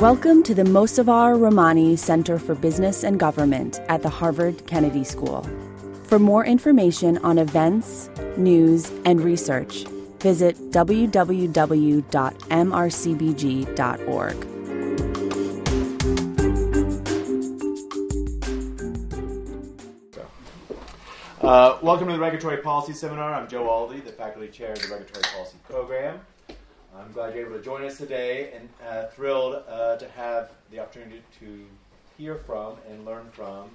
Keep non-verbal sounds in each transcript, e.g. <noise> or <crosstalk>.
Welcome to the Mossavar-Rahmani Center for Business and Government at the Harvard Kennedy School. For more information on events, news, and research, visit www.mrcbg.org. Uh, welcome to the Regulatory Policy Seminar. I'm Joe Aldy, the faculty chair of the Regulatory Policy Program. I'm glad you're able to join us today and uh, thrilled uh, to have the opportunity to hear from and learn from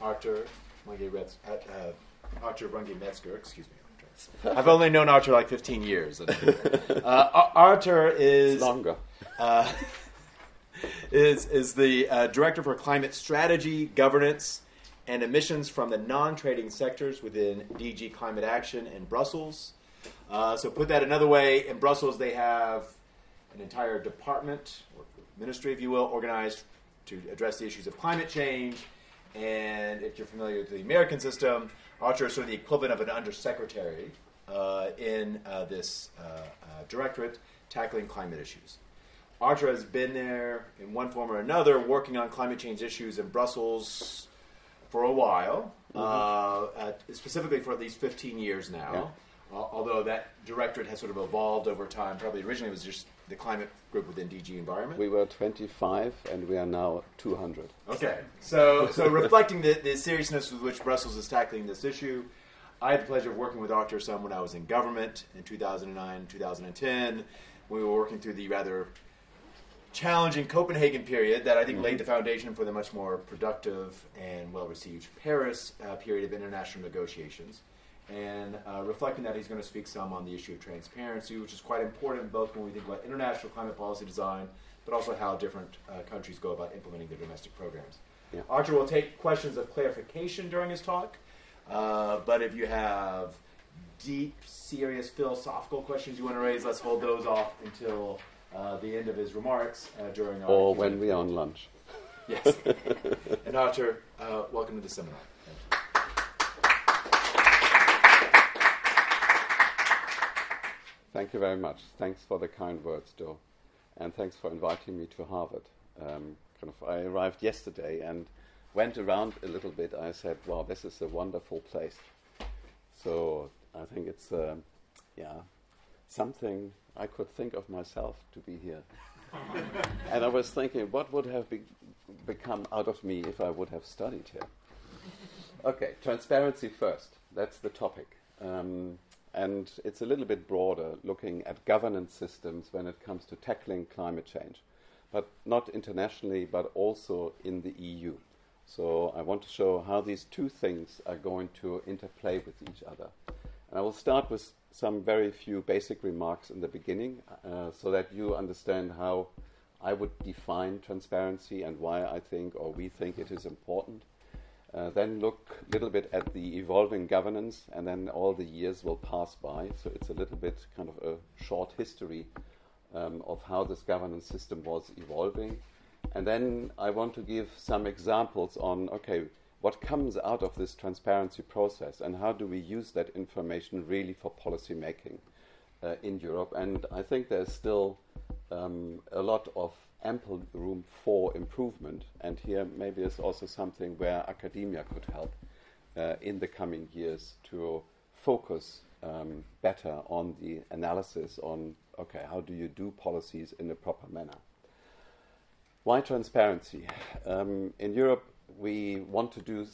Artur Runge uh, uh, Runge Metzger. Excuse me. I've only known Artur like 15 years. <laughs> Uh, Artur is longer. Uh, <laughs> is is the uh, director for climate strategy, governance, and emissions from the non-trading sectors within DG Climate Action in Brussels. Uh, so put that another way, in Brussels they have an entire department, or ministry, if you will, organized to address the issues of climate change. And if you're familiar with the American system, Artur is sort of the equivalent of an undersecretary uh, in uh, this uh, uh, directorate tackling climate issues. Artur has been there in one form or another working on climate change issues in Brussels for a while, mm-hmm. uh, specifically for at least 15 years now. Yeah although that directorate has sort of evolved over time. Probably originally it was just the climate group within DG Environment. We were 25 and we are now 200. Okay, so so reflecting the, the seriousness with which Brussels is tackling this issue, I had the pleasure of working with Artur some when I was in government in 2009, 2010. We were working through the rather challenging Copenhagen period that I think mm-hmm. laid the foundation for the much more productive and well received Paris uh, period of international negotiations and uh, reflecting that he's going to speak some on the issue of transparency, which is quite important both when we think about international climate policy design, but also how different uh, countries go about implementing their domestic programs. Yeah. Artur will take questions of clarification during his talk, uh, but if you have deep, serious philosophical questions you want to raise, let's hold those off until uh, the end of his remarks uh, during our. Or when we are on lunch. Yes. <laughs> and Artur, uh, welcome to the seminar. Thank you very much. Thanks for the kind words, Joe. And thanks for inviting me to Harvard. Um, kind of, I arrived yesterday and went around a little bit. I said, wow, this is a wonderful place. So I think it's, uh, yeah, something I could think of myself to be here. <laughs> and I was thinking, what would have be- become out of me if I would have studied here? Okay, transparency first. That's the topic. Um, and it's a little bit broader, looking at governance systems when it comes to tackling climate change, but not internationally, but also in the EU. So I want to show how these two things are going to interplay with each other. And I will start with some very few basic remarks in the beginning uh, so that you understand how I would define transparency and why I think or we think it is important. Uh, then look a little bit at the evolving governance, and then all the years will pass by. So it's a little bit kind of a short history um, of how this governance system was evolving. And then I want to give some examples on okay, what comes out of this transparency process, and how do we use that information really for policy making uh, in Europe? And I think there's still um, a lot of ample room for improvement. And here, maybe is also something where academia could help uh, in the coming years to focus um, better on the analysis on okay, how do you do policies in a proper manner? Why transparency? Um, in Europe, we want to do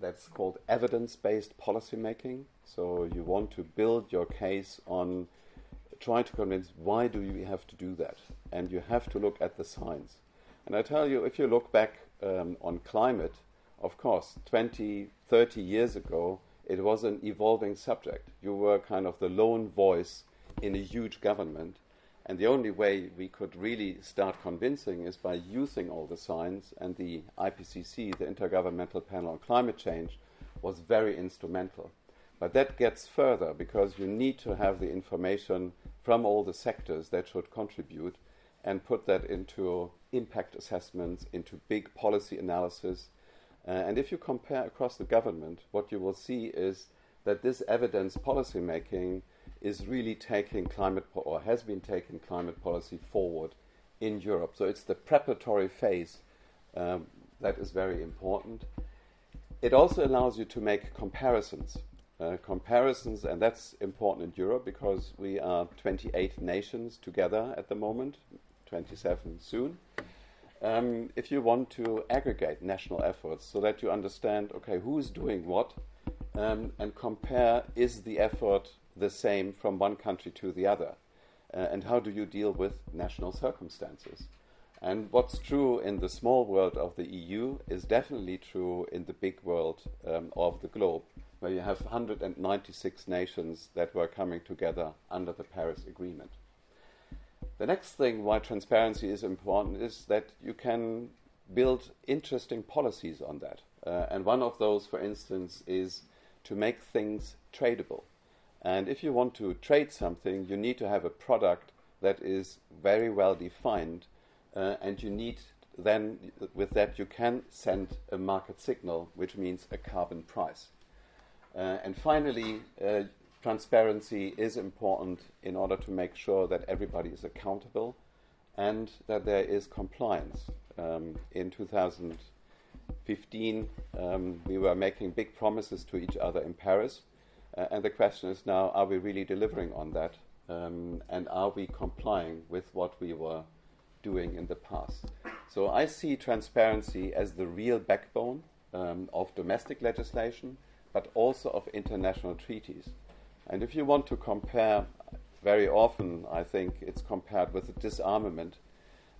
that's called evidence based policymaking. So you want to build your case on try to convince why do you have to do that? And you have to look at the science. And I tell you, if you look back um, on climate, of course, 20, 30 years ago, it was an evolving subject. You were kind of the lone voice in a huge government. And the only way we could really start convincing is by using all the science. And the IPCC, the Intergovernmental Panel on Climate Change, was very instrumental. But that gets further because you need to have the information from all the sectors that should contribute and put that into impact assessments, into big policy analysis. Uh, and if you compare across the government, what you will see is that this evidence policy making is really taking climate po- or has been taking climate policy forward in Europe. So it's the preparatory phase um, that is very important. It also allows you to make comparisons. Uh, comparisons, and that's important in Europe because we are 28 nations together at the moment, 27 soon. Um, if you want to aggregate national efforts so that you understand, okay, who is doing what, um, and compare is the effort the same from one country to the other, uh, and how do you deal with national circumstances? And what's true in the small world of the EU is definitely true in the big world um, of the globe, where you have 196 nations that were coming together under the Paris Agreement. The next thing why transparency is important is that you can build interesting policies on that. Uh, and one of those, for instance, is to make things tradable. And if you want to trade something, you need to have a product that is very well defined uh, and you need then with that you can send a market signal, which means a carbon price. Uh, and finally, uh, transparency is important in order to make sure that everybody is accountable and that there is compliance. Um, in 2015, um, we were making big promises to each other in Paris, uh, and the question is now: Are we really delivering on that? Um, and are we complying with what we were doing in the past. So I see transparency as the real backbone um, of domestic legislation, but also of international treaties. And if you want to compare, very often I think it's compared with disarmament,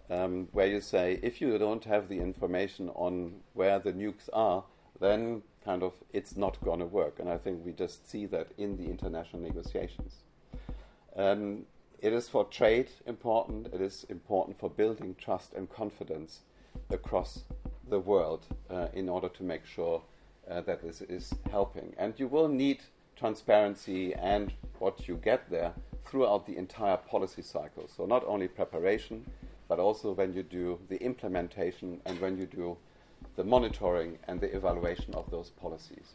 um, where you say if you don't have the information on where the nukes are, then kind of it's not going to work. And I think we just see that in the international negotiations. Um, it is for trade important, it is important for building trust and confidence across the world uh, in order to make sure uh, that this is helping. And you will need transparency and what you get there throughout the entire policy cycle. So, not only preparation, but also when you do the implementation and when you do the monitoring and the evaluation of those policies.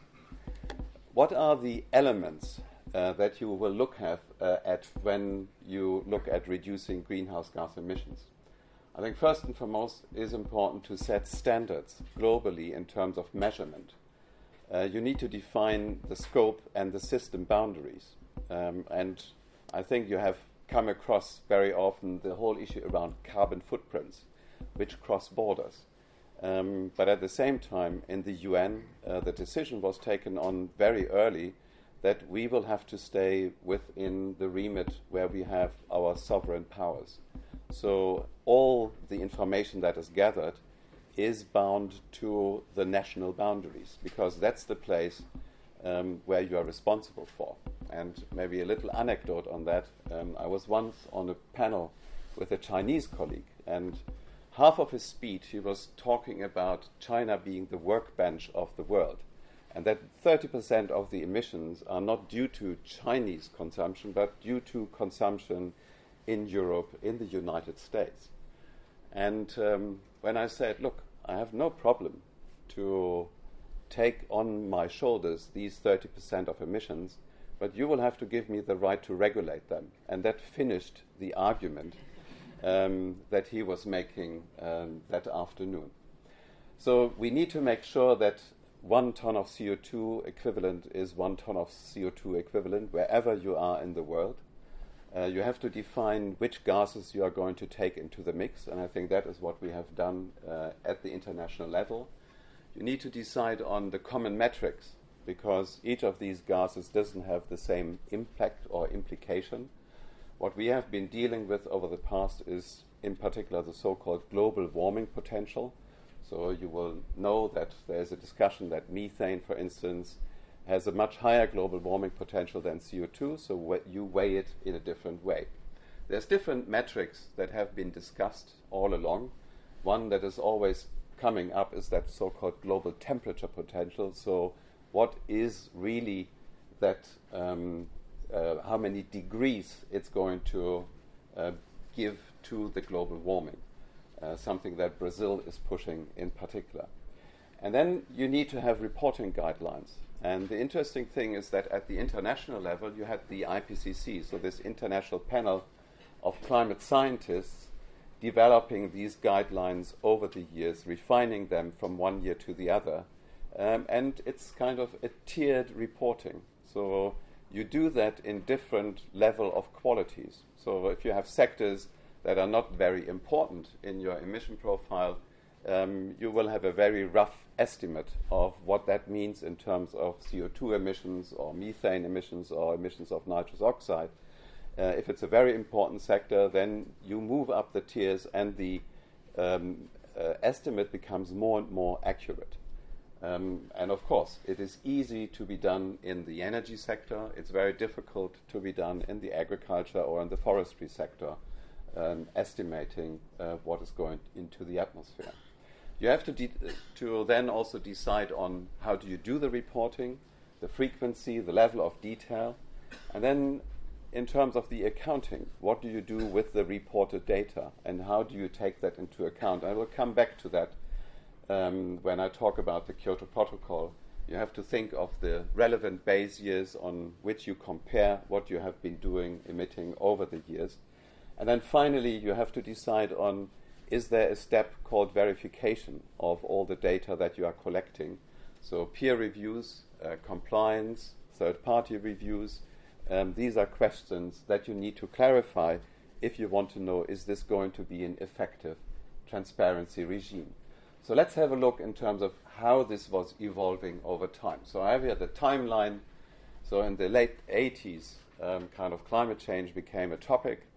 What are the elements uh, that you will look have, uh, at when you look at reducing greenhouse gas emissions. I think first and foremost is important to set standards globally in terms of measurement. Uh, you need to define the scope and the system boundaries. Um, and I think you have come across very often the whole issue around carbon footprints, which cross borders. Um, but at the same time, in the UN, uh, the decision was taken on very early that we will have to stay within the remit where we have our sovereign powers. So all the information that is gathered is bound to the national boundaries because that's the place um, where you are responsible for. And maybe a little anecdote on that. Um, I was once on a panel with a Chinese colleague, and half of his speech he was talking about China being the workbench of the world and that 30% of the emissions are not due to Chinese consumption, but due to consumption in Europe, in the United States. And um, when I said, look, I have no problem to take on my shoulders these 30% of emissions, but you will have to give me the right to regulate them. And that finished the argument um, that he was making um, that afternoon. So we need to make sure that one ton of CO2 equivalent is one ton of CO2 equivalent wherever you are in the world. Uh, you have to define which gases you are going to take into the mix, and I think that is what we have done uh, at the international level. You need to decide on the common metrics because each of these gases doesn't have the same impact or implication. What we have been dealing with over the past is, in particular, the so called global warming potential so you will know that there's a discussion that methane, for instance, has a much higher global warming potential than CO2, so you weigh it in a different way. There's different metrics that have been discussed all along. One that is always coming up is that so called global temperature potential. So, what is really that, um, uh, how many degrees it's going to uh, give to the global warming? uh, something that Brazil is pushing in particular. And then you need to have reporting guidelines. And the interesting thing is that at the international level, you had the IPCC, so this international panel of climate scientists, developing these guidelines over the years, refining them from one year to the other. Um, and it's kind of a tiered reporting. So you do that in different level of qualities. So if you have sectors that are not very important in your emission profile, um, you will have a very rough estimate of what that means in terms of CO2 emissions or methane emissions or emissions of nitrous oxide. Uh, if it's a very important sector, then you move up the tiers and the um, uh, estimate becomes more and more accurate. Um, and of course, it is easy to be done in the energy sector. It's very difficult to be done in the agriculture or in the forestry sector, um, estimating uh, what is going into the atmosphere. You have to, de- to then also decide on how do you do the reporting, the frequency, the level of detail, and then in terms of the accounting, what do you do with the reported data, and how do you take that into account? I will come back to that um, when I talk about the Kyoto Protocol. You have to think of the relevant base years on which you compare what you have been doing, emitting over the years. And then finally, you have to decide on is there a step called verification of all the data that you are collecting? So, peer reviews, uh, compliance, third party reviews. Um, these are questions that you need to clarify if you want to know is this going to be an effective transparency regime. So let's have a look in terms of how this was evolving over time. So I have here the timeline. So in the late 80s, um, kind of climate change became a topic,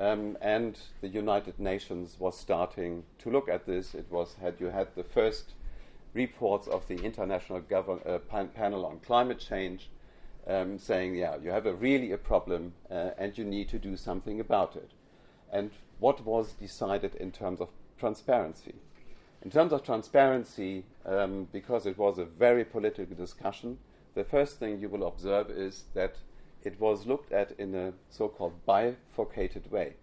um, and the United Nations was starting to look at this. It was had you had the first reports of the International Gover- uh, pan- Panel on Climate Change, um, saying, yeah, you have a really a problem, uh, and you need to do something about it. And what was decided in terms of transparency? In terms of transparency, um, because it was a very political discussion, the first thing you will observe is that it was looked at in a so called bifurcated way.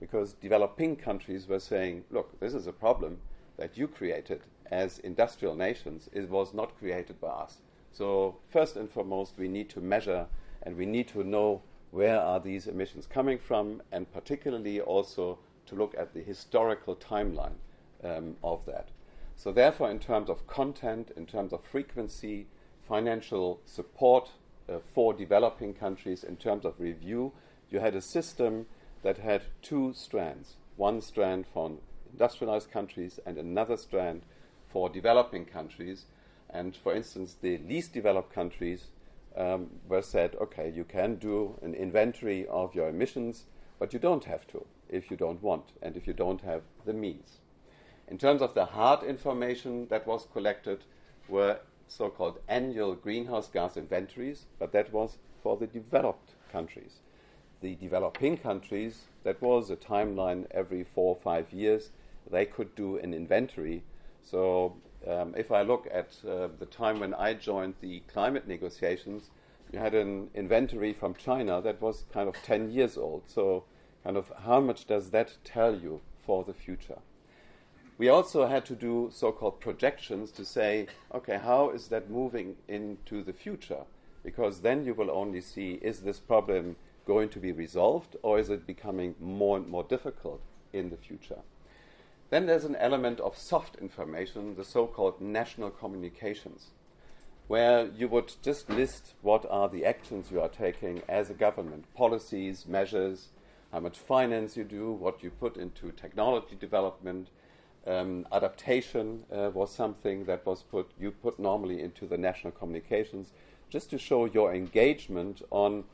Because developing countries were saying, look, this is a problem that you created as industrial nations, it was not created by us. So, first and foremost, we need to measure and we need to know where are these emissions coming from, and particularly also to look at the historical timeline um, of that. So, therefore, in terms of content, in terms of frequency, financial support for developing countries, in terms of review, you had a system that had two strands one strand for industrialized countries and another strand for developing countries. And for instance, the least developed countries um, were said, okay, you can do an inventory of your emissions, but you don't have to if you don't want and if you don't have the means. In terms of the hard information that was collected, were so called annual greenhouse gas inventories, but that was for the developed countries. The developing countries, that was a timeline every four or five years, they could do an inventory. So, um, if I look at uh, the time when I joined the climate negotiations, you had an inventory from China that was kind of 10 years old. So, kind of how much does that tell you for the future? We also had to do so-called projections to say, okay, how is that moving into the future? Because then you will only see is this problem going to be resolved or is it becoming more and more difficult in the future? Then there's an element of soft information, the so-called national communications, where you would just list what are the actions you are taking as a government, policies, measures, how much finance you do, what you put into technology development, um, adaptation uh, was something that was put you put normally into the national communications, just to show your engagement on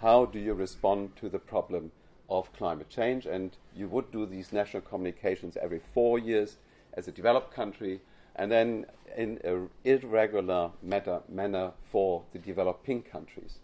how do you respond to the problem of climate change. And you would do these national communications every four years as a developed country, and then in an irregular manner for the developing countries.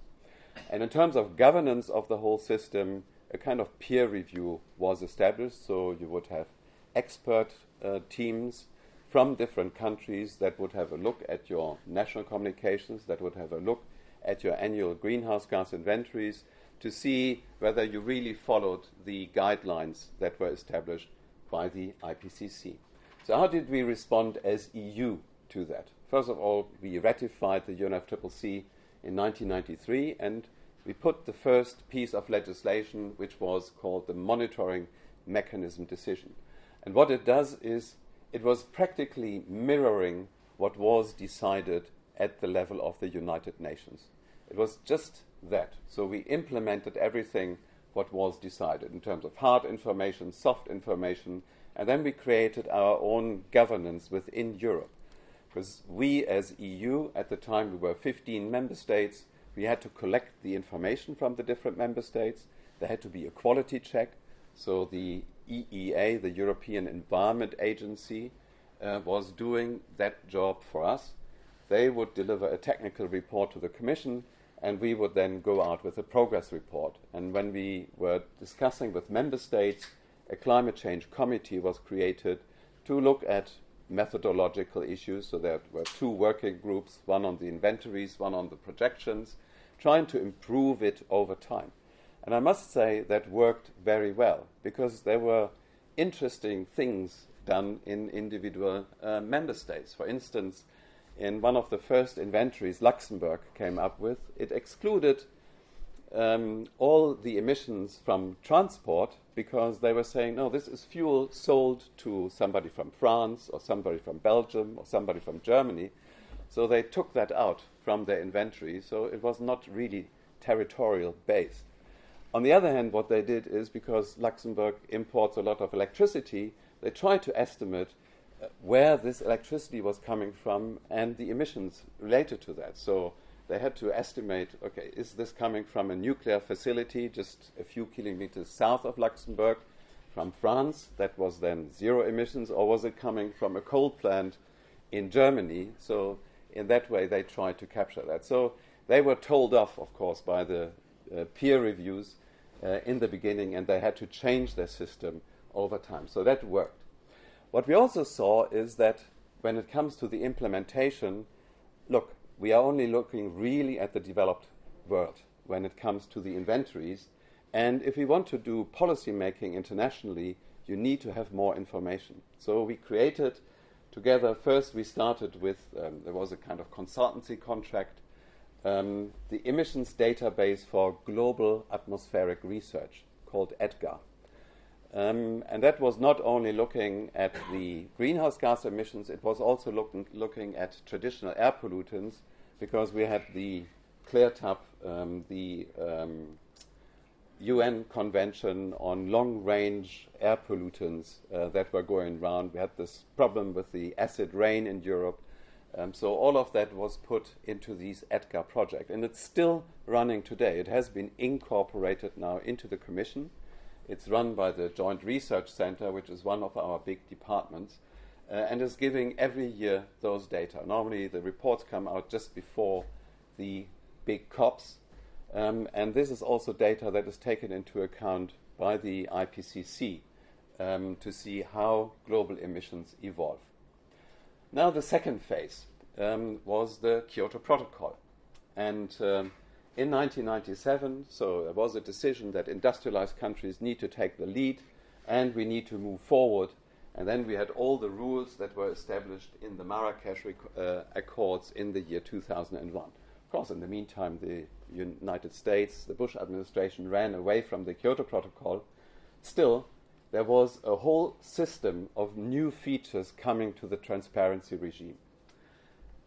And in terms of governance of the whole system, a kind of peer review was established. So you would have expert uh, teams from different countries that would have a look at your national communications, that would have a look at your annual greenhouse gas inventories to see whether you really followed the guidelines that were established by the IPCC. So, how did we respond as EU to that? First of all, we ratified the UNFCCC in 1993 and we put the first piece of legislation, which was called the Monitoring mechanism decision. And what it does is it was practically mirroring what was decided at the level of the United Nations. It was just that. So we implemented everything what was decided in terms of hard information, soft information, and then we created our own governance within Europe. Because we, as EU, at the time we were 15 member states, we had to collect the information from the different member states. There had to be a quality check. So the EEA, the European Environment Agency, uh, was doing that job for us. They would deliver a technical report to the Commission, and we would then go out with a progress report. And when we were discussing with member states, a climate change committee was created to look at methodological issues. So there were two working groups, one on the inventories, one on the projections, trying to improve it over time. And I must say that worked very well because there were interesting things done in individual uh, member states. For instance, in one of the first inventories Luxembourg came up with, it excluded um, all the emissions from transport because they were saying, no, this is fuel sold to somebody from France or somebody from Belgium or somebody from Germany. So they took that out from their inventory, so it was not really territorial based. On the other hand, what they did is because Luxembourg imports a lot of electricity, they tried to estimate uh, where this electricity was coming from and the emissions related to that. So they had to estimate okay, is this coming from a nuclear facility just a few kilometers south of Luxembourg, from France, that was then zero emissions, or was it coming from a coal plant in Germany? So in that way, they tried to capture that. So they were told off, of course, by the uh, peer reviews uh, in the beginning, and they had to change their system over time. So that worked. What we also saw is that when it comes to the implementation, look, we are only looking really at the developed world when it comes to the inventories. And if we want to do policy making internationally, you need to have more information. So we created together, first we started with, um, there was a kind of consultancy contract, um, the emissions database for global atmospheric research called EDGAR. Um, and that was not only looking at the greenhouse gas emissions, it was also looking, looking at traditional air pollutants because we had the CLRTAP, um, the UN um, Convention on long range air pollutants uh, that were going around. We had this problem with the acid rain in Europe. Um, so all of that was put into this EDGAR project, and it's still running today. It has been incorporated now into the Commission. It's run by the Joint Research Center, which is one of our big departments, uh, and is giving every year those data. Normally, the reports come out just before the big COPs, um, and this is also data that is taken into account by the IPCC um, to see how global emissions evolve. Now, the second phase um, was the Kyoto Protocol. And um, in 1997, so there was a decision that industrialized countries need to take the lead and we need to move forward. And then we had all the rules that were established in the Marrakesh uh, Accords in the year 2001. Of course, in the meantime, the United States, the Bush administration ran away from the Kyoto Protocol. Still, there was a whole system of new features coming to the transparency regime.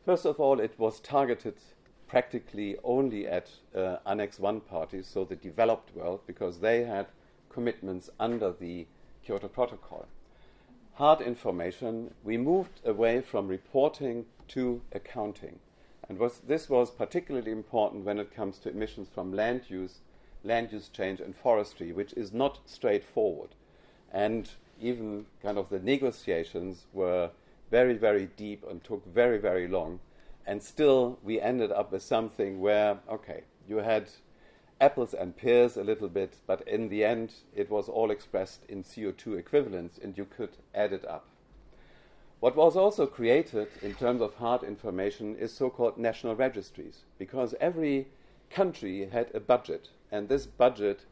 First of all, it was targeted practically only at uh, Annex 1 parties, so the developed world, because they had commitments under the Kyoto Protocol. Hard information, we moved away from reporting to accounting. And was, this was particularly important when it comes to emissions from land use, land use change, and forestry, which is not straightforward. And even kind of the negotiations were very, very deep and took very, very long. And still, we ended up with something where, okay, you had apples and pears a little bit, but in the end, it was all expressed in CO2 equivalents, and you could add it up. What was also created in terms of hard information is so called national registries, because every country had a budget, and this budget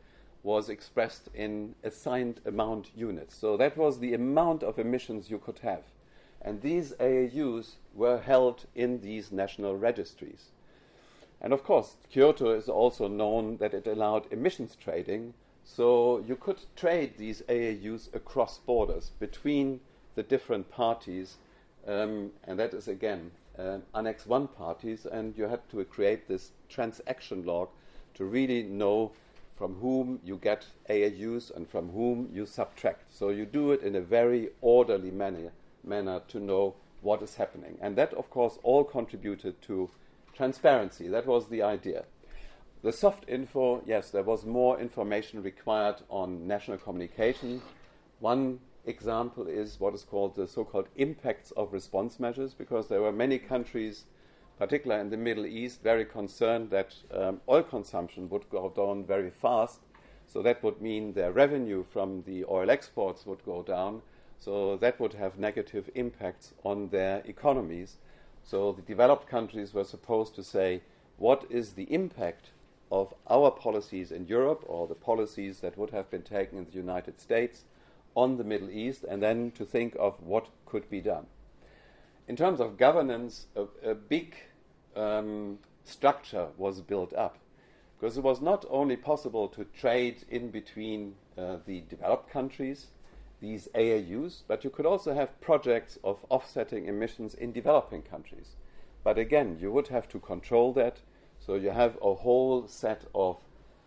was expressed in assigned amount units. So that was the amount of emissions you could have. And these AAUs were held in these national registries. And of course, Kyoto is also known that it allowed emissions trading, So you could trade these AAUs across borders between the different parties, um, and that is again uh, Annex 1 parties, and you had to create this transaction log to really know from whom you get AAUs and from whom you subtract. So you do it in a very orderly manner, manner to know what is happening. And that, of course, all contributed to transparency. That was the idea. The soft info, yes, there was more information required on national communication. One example is what is called the so called impacts of response measures, because there were many countries, particularly in the Middle East, very concerned that um, oil consumption would go down very fast. So that would mean their revenue from the oil exports would go down. So that would have negative impacts on their economies. So the developed countries were supposed to say, what is the impact of our policies in Europe or the policies that would have been taken in the United States on the Middle East, and then to think of what could be done. In terms of governance, a, a big um, structure was built up because it was not only possible to trade in between uh, the developed countries, these AAUs, but you could also have projects of offsetting emissions in developing countries. But again, you would have to control that so you have a whole set of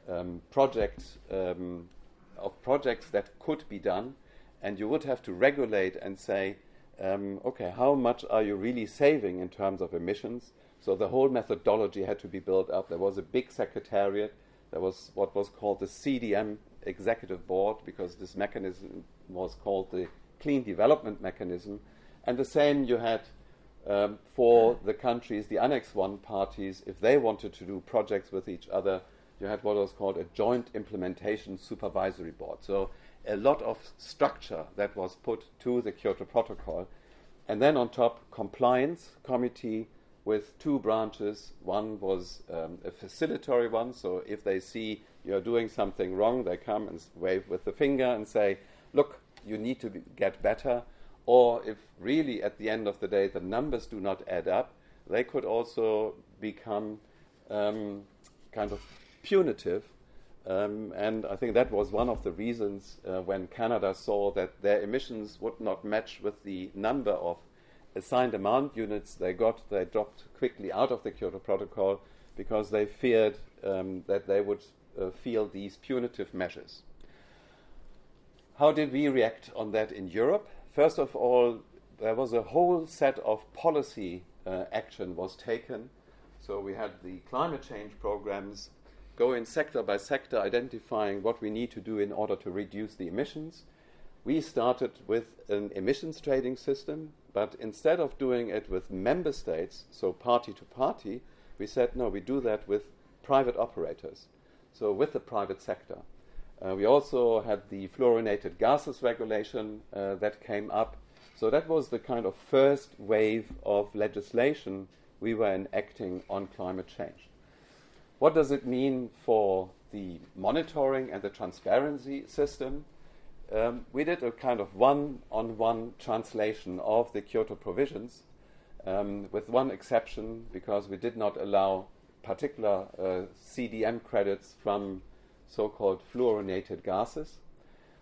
um, projects um, of projects that could be done, and you would have to regulate and say, um, okay, how much are you really saving in terms of emissions? So the whole methodology had to be built up. There was a big secretariat. There was what was called the CDM executive board because this mechanism was called the Clean Development Mechanism, and the same you had um, for the countries, the Annex 1 parties, if they wanted to do projects with each other, you had what was called a joint implementation supervisory board. So a lot of structure that was put to the Kyoto Protocol. And then on top, compliance committee with two branches. One was um, a facilitatory one, so if they see you're doing something wrong, they come and wave with the finger and say, look, you need to be, get better or if really at the end of the day the numbers do not add up, they could also become um, kind of punitive. Um, and I think that was one of the reasons uh, when Canada saw that their emissions would not match with the number of assigned amount units they got, they dropped quickly out of the Kyoto Protocol because they feared um, that they would uh, feel these punitive measures. How did we react on that in Europe? First of all, there was a whole set of policy uh, action was taken. So we had the climate change programs go in sector by sector, identifying what we need to do in order to reduce the emissions. We started with an emissions trading system, but instead of doing it with member states, so party to party, we said no, we do that with private operators, so with the private sector. Uh, we also had the fluorinated gases regulation uh, that came up. So that was the kind of first wave of legislation we were enacting on climate change. What does it mean for the monitoring and the transparency system? Um, we did a kind of one on one translation of the Kyoto provisions, um, with one exception, because we did not allow particular uh, CDM credits from so called fluorinated gases.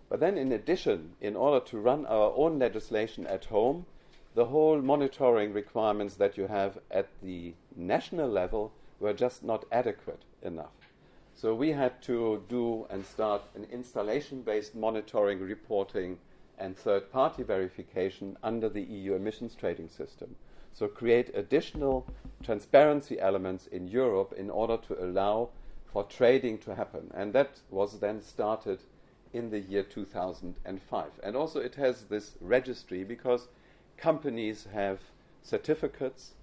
But then, in addition, in order to run our own legislation at home, the whole monitoring requirements that you have at the national level were just not adequate enough. So we had to do and start an installation based monitoring, reporting, and third party verification under the EU emissions trading system. So create additional transparency elements in Europe in order to allow for trading to happen. And that was then started in the year 2005. And also, it has this registry because companies have certificates.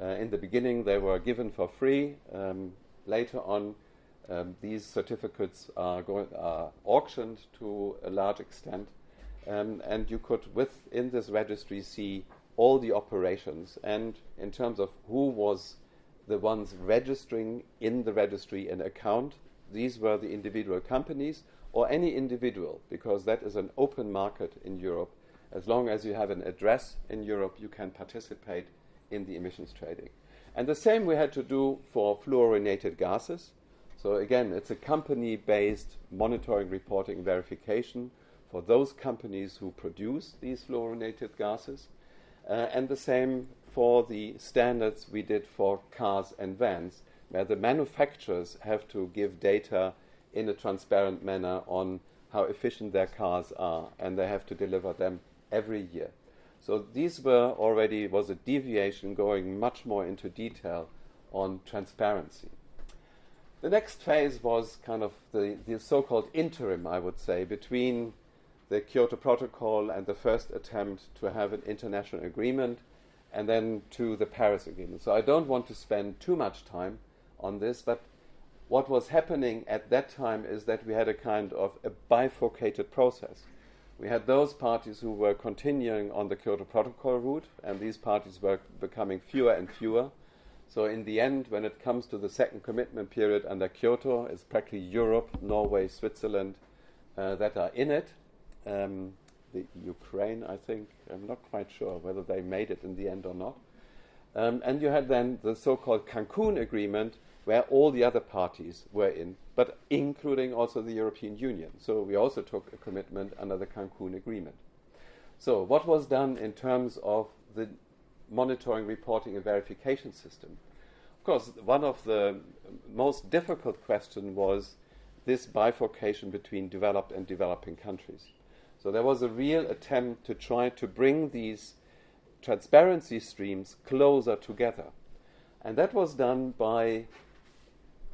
Uh, in the beginning, they were given for free. Um, later on, um, these certificates are, going, are auctioned to a large extent. Um, and you could, within this registry, see all the operations. And in terms of who was the ones registering in the registry an account. These were the individual companies or any individual, because that is an open market in Europe. As long as you have an address in Europe, you can participate in the emissions trading. And the same we had to do for fluorinated gases. So again, it's a company-based monitoring, reporting, verification for those companies who produce these fluorinated gases, uh, and the same for the standards we did for cars and vans, where the manufacturers have to give data in a transparent manner on how efficient their cars are, and they have to deliver them every year. So these were already was a deviation going much more into detail on transparency. The next phase was kind of the, the so called interim, I would say, between the Kyoto Protocol and the first attempt to have an international agreement, and then to the Paris Agreement. So I don't want to spend too much time on this, but what was happening at that time is that we had a kind of a bifurcated process. We had those parties who were continuing on the Kyoto Protocol route, and these parties were becoming fewer and fewer. So in the end, when it comes to the second commitment period under Kyoto, it's practically Europe, Norway, Switzerland uh, that are in it. Um, the Ukraine, I think, I'm not quite sure whether they made it in the end or not. Um, and you had then the so-called Cancun Agreement, where all the other parties were in, but including also the European Union. So we also took a commitment under the Cancun Agreement. So what was done in terms of the monitoring, reporting, and verification system. Of course, one of the most difficult questions was this bifurcation between developed and developing countries. So there was a real attempt to try to bring these transparency streams closer together. And that was done by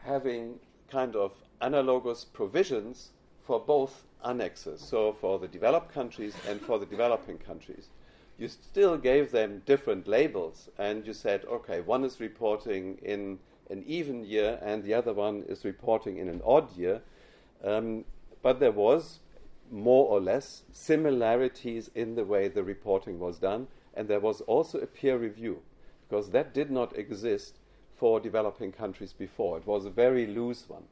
having kind of analogous provisions for both annexes, so for the developed countries and for the developing countries you still gave them different labels and you said, okay, one is reporting in an even year and the other one is reporting in an odd year. Um, but there was more or less similarities in the way the reporting was done, and there was also a peer review because that did not exist for developing countries before. It was a very loose one.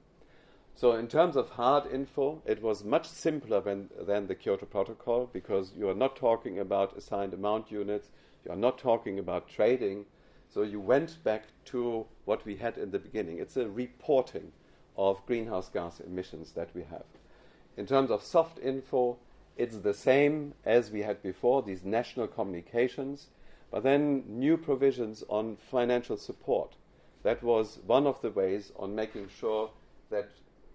So, in terms of hard info, it was much simpler than, than the Kyoto Protocol because you are not talking about assigned amount units, you are not talking about trading. So, you went back to what we had in the beginning. It's a reporting of greenhouse gas emissions that we have. In terms of soft info, it's the same as we had before, these national communications, but then new provisions on financial support. That was one of the ways on making sure that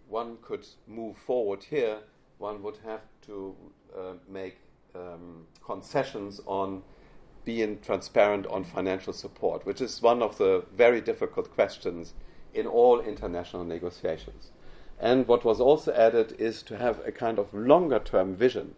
one could move forward here, one would have to uh, make um, concessions on being transparent on financial support, which is one of the very difficult questions in all international negotiations. And what was also added is to have a kind of longer term vision.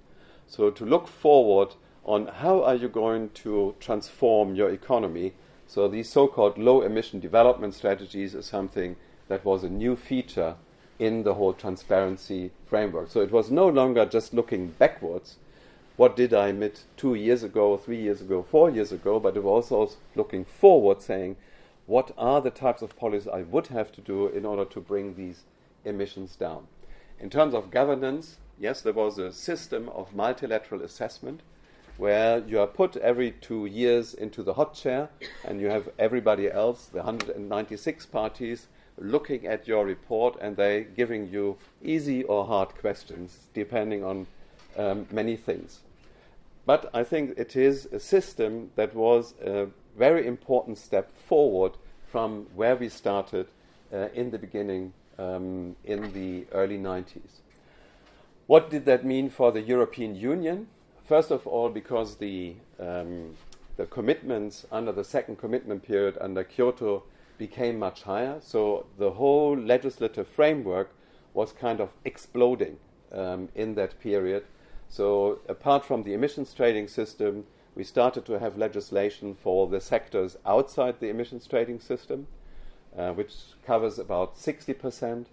So to look forward on how are you going to transform your economy. So these so called low emission development strategies is something that was a new feature in the whole transparency framework. So it was no longer just looking backwards. What did I emit two years ago, three years ago, four years ago? But it was also looking forward, saying, what are the types of policies I would have to do in order to bring these emissions down? In terms of governance, yes, there was a system of multilateral assessment where you are put every two years into the hot chair and you have everybody else, the 196 parties, looking at your report and they giving you easy or hard questions depending on um, many things. But I think it is a system that was a very important step forward from where we started uh, in the beginning um, in the early 90s. What did that mean for the European Union? First of all, because the, um, the commitments under the second commitment period under Kyoto became much higher. So the whole legislative framework was kind of exploding um, in that period. So apart from the emissions trading system, we started to have legislation for the sectors outside the emissions trading system, uh, which covers about 60%.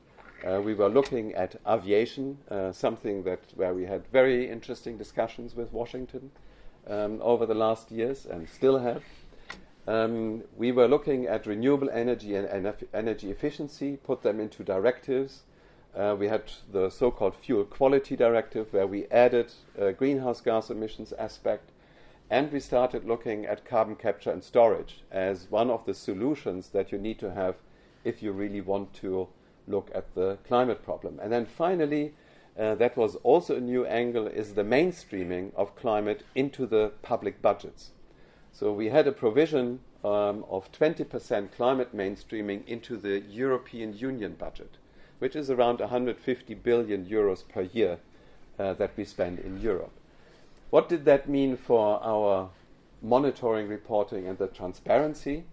Uh, we were looking at aviation, uh, something that where we had very interesting discussions with Washington um, over the last years and still have. Um, we were looking at renewable energy and energy efficiency, put them into directives. Uh, we had the so called fuel quality directive, where we added a greenhouse gas emissions aspect. And we started looking at carbon capture and storage as one of the solutions that you need to have if you really want to look at the climate problem. And then finally, uh, that was also a new angle, is the mainstreaming of climate into the public budgets. So we had a provision um, of 20% climate mainstreaming into the European Union budget, which is around 150 billion euros per year uh, that we spend in Europe. What did that mean for our monitoring, reporting, and the transparency?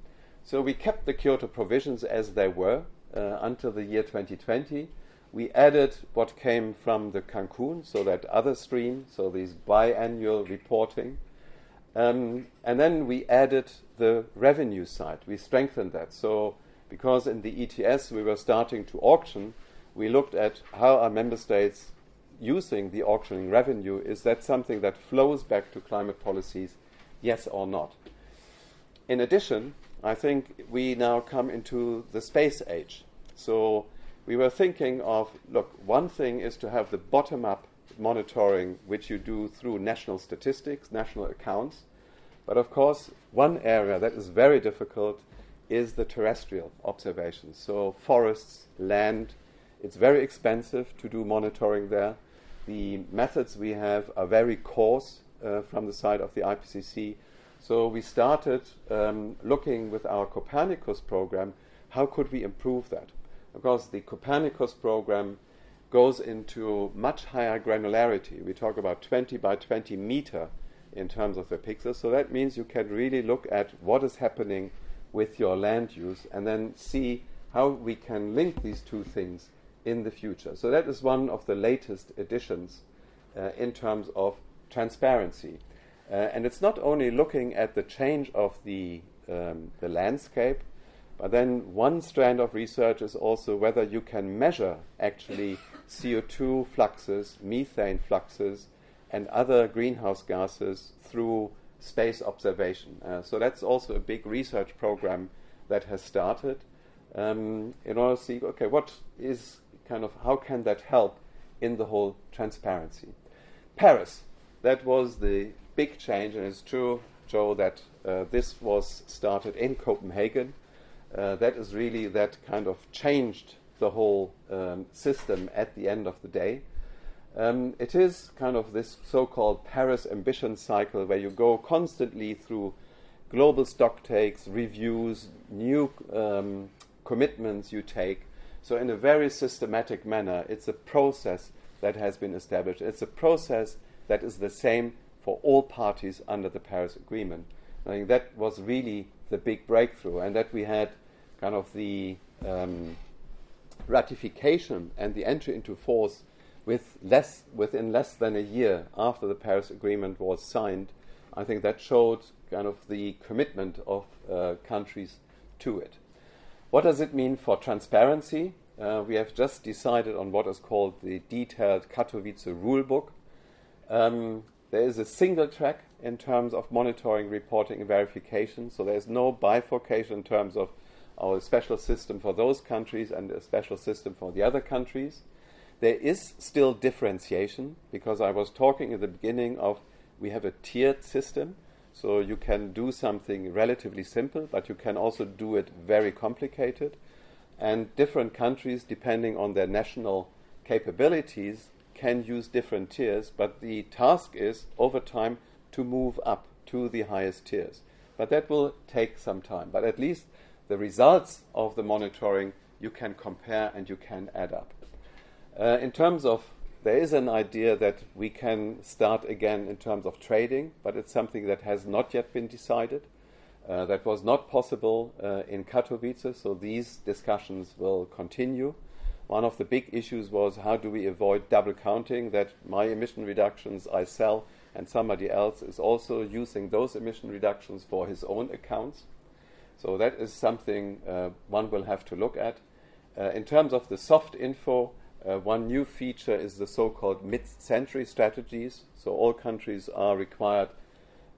So we kept the Kyoto provisions as they were uh, until the year 2020. We added what came from the Cancun, so that other stream, so these biannual reporting. Um, and then we added the revenue side. We strengthened that. So, because in the ETS we were starting to auction, we looked at how are member states using the auctioning revenue. Is that something that flows back to climate policies, yes or not? In addition, I think we now come into the space age. So we were thinking of look, one thing is to have the bottom up monitoring, which you do through national statistics, national accounts. But of course, one area that is very difficult is the terrestrial observations. So, forests, land, it's very expensive to do monitoring there. The methods we have are very coarse uh, from the side of the IPCC. So we started um, looking with our Copernicus program, how could we improve that? Because the Copernicus program goes into much higher granularity. We talk about 20 by 20 meter in terms of the pixels. So that means you can really look at what is happening with your land use and then see how we can link these two things in the future. So that is one of the latest additions uh, in terms of transparency. Uh, and it's not only looking at the change of the, um, the landscape, but then one strand of research is also whether you can measure actually CO2 fluxes, methane fluxes, and other greenhouse gases through space observation. Uh, so that's also a big research program that has started um, in order to see, okay, what is kind of, how can that help in the whole transparency? Paris, that was the big change, and it's true, Joe, that uh, this was started in Copenhagen. Uh, that is really that kind of changed the whole um, system at the end of the day. Um, it is kind of this so called Paris ambition cycle where you go constantly through global stock takes, reviews, new um, commitments you take. So, in a very systematic manner, it's a process that has been established. It's a process that is the same for all parties under the Paris Agreement. I think that was really the big breakthrough, and that we had kind of the um, ratification and the entry into force with less, within less than a year after the Paris Agreement was signed. I think that showed kind of the commitment of uh, countries to it. What does it mean for transparency? Uh, we have just decided on what is called the detailed Katowice rulebook. Um, there is a single track in terms of monitoring, reporting, and verification. So there's no bifurcation in terms of our special system for those countries and a special system for the other countries. There is still differentiation because I was talking at the beginning of we have a tiered system. So you can do something relatively simple, but you can also do it very complicated. And different countries, depending on their national capabilities, can use different tiers, but the task is over time to move up to the highest tiers. But that will take some time. But at least the results of the monitoring you can compare and you can add up. Uh, in terms of, there is an idea that we can start again in terms of trading, but it's something that has not yet been decided. Uh, that was not possible uh, in Katowice, so these discussions will continue. One of the big issues was how do we avoid double counting, that my emission reductions I sell and somebody else is also using those emission reductions for his own accounts. So that is something uh, one will have to look at. Uh, in terms of the soft info, uh, one new feature is the so called mid century strategies. So all countries are required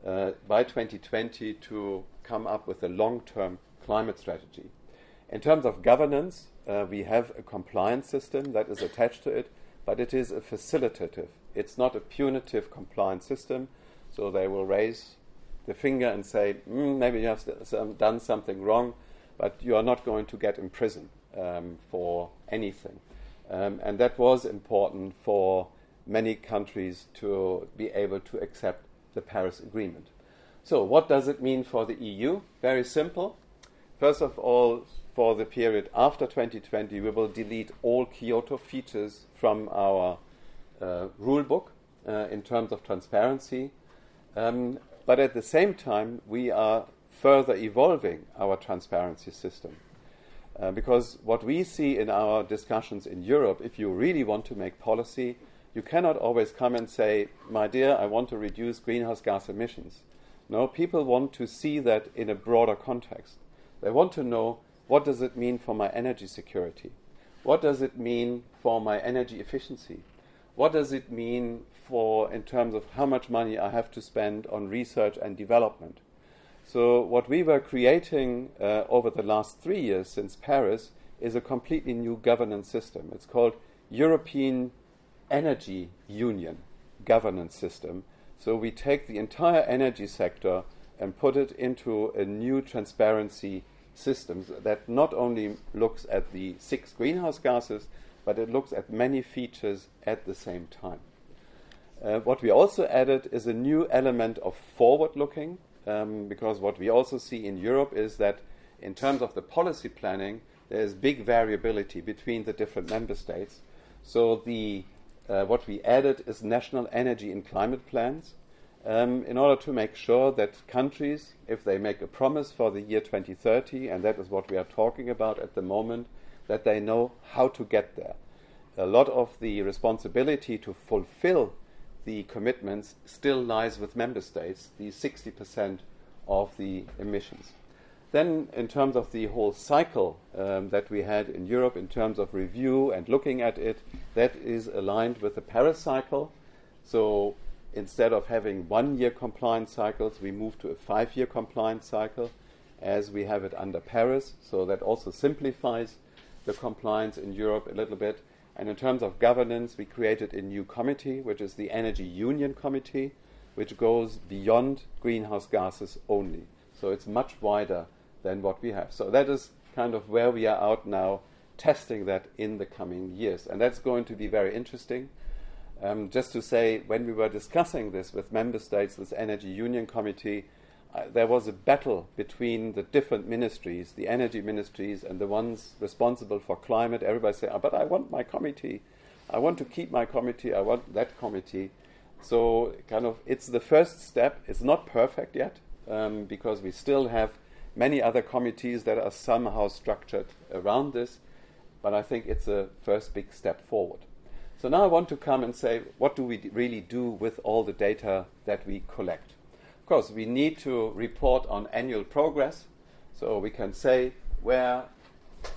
uh, by 2020 to come up with a long term climate strategy. In terms of governance, uh, we have a compliance system that is attached to it, but it is a facilitative. It's not a punitive compliance system, so they will raise the finger and say, mm, maybe you have some, done something wrong, but you are not going to get in prison. um, for anything. Um, and that was important for many countries to be able to accept the Paris Agreement. So, what does it mean for the EU? Very simple. First of all, for the period after 2020, we will delete all Kyoto features from our uh, rule book uh, in terms of transparency. Um, but at the same time, we are further evolving our transparency system. Uh, because what we see in our discussions in Europe, if you really want to make policy, you cannot always come and say, My dear, I want to reduce greenhouse gas emissions. No, people want to see that in a broader context. They want to know what does it mean for my energy security? What does it mean for my energy efficiency? What does it mean for in terms of how much money I have to spend on research and development? So what we were creating uh, over the last three years since Paris is a completely new governance system. It's called European Energy Union governance system. So we take the entire energy sector and put it into a new transparency system that not only looks at the six greenhouse gases, but it looks at many features at the same time. Uh, what we also added is a new element of forward looking, um, because what we also see in Europe is that in terms of the policy planning, there's big variability between the different member states. So the uh, what we added is national energy and climate plans um, in order to make sure that countries, if they make a promise for the year 2030, and that is what we are talking about at the moment, that they know how to get there. A lot of the responsibility to fulfill the commitments still lies with member states, the 60% of the emissions. Then, in terms of the whole cycle um, that we had in Europe, in terms of review and looking at it, that is aligned with the Paris cycle. So, instead of having one year compliance cycles, we move to a five year compliance cycle as we have it under Paris. So, that also simplifies the compliance in Europe a little bit. And in terms of governance, we created a new committee, which is the Energy Union Committee, which goes beyond greenhouse gases only. So it's much wider than what we have. So that is kind of where we are out now, testing that in the coming years. And that's going to be very interesting. Um, just to say, when we were discussing this with member states, this Energy Union Committee, uh, there was a battle between the different ministries, the energy ministries, and the ones responsible for climate. Everybody said, oh, "But I want my committee. I want to keep my committee. I want that committee." So, kind of, it's the first step. It's not perfect yet um, because we still have many other committees that are somehow structured around this. But I think it's a first big step forward. So now I want to come and say, what do we really do with all the data that we collect? Of course, we need to report on annual progress, so we can say where,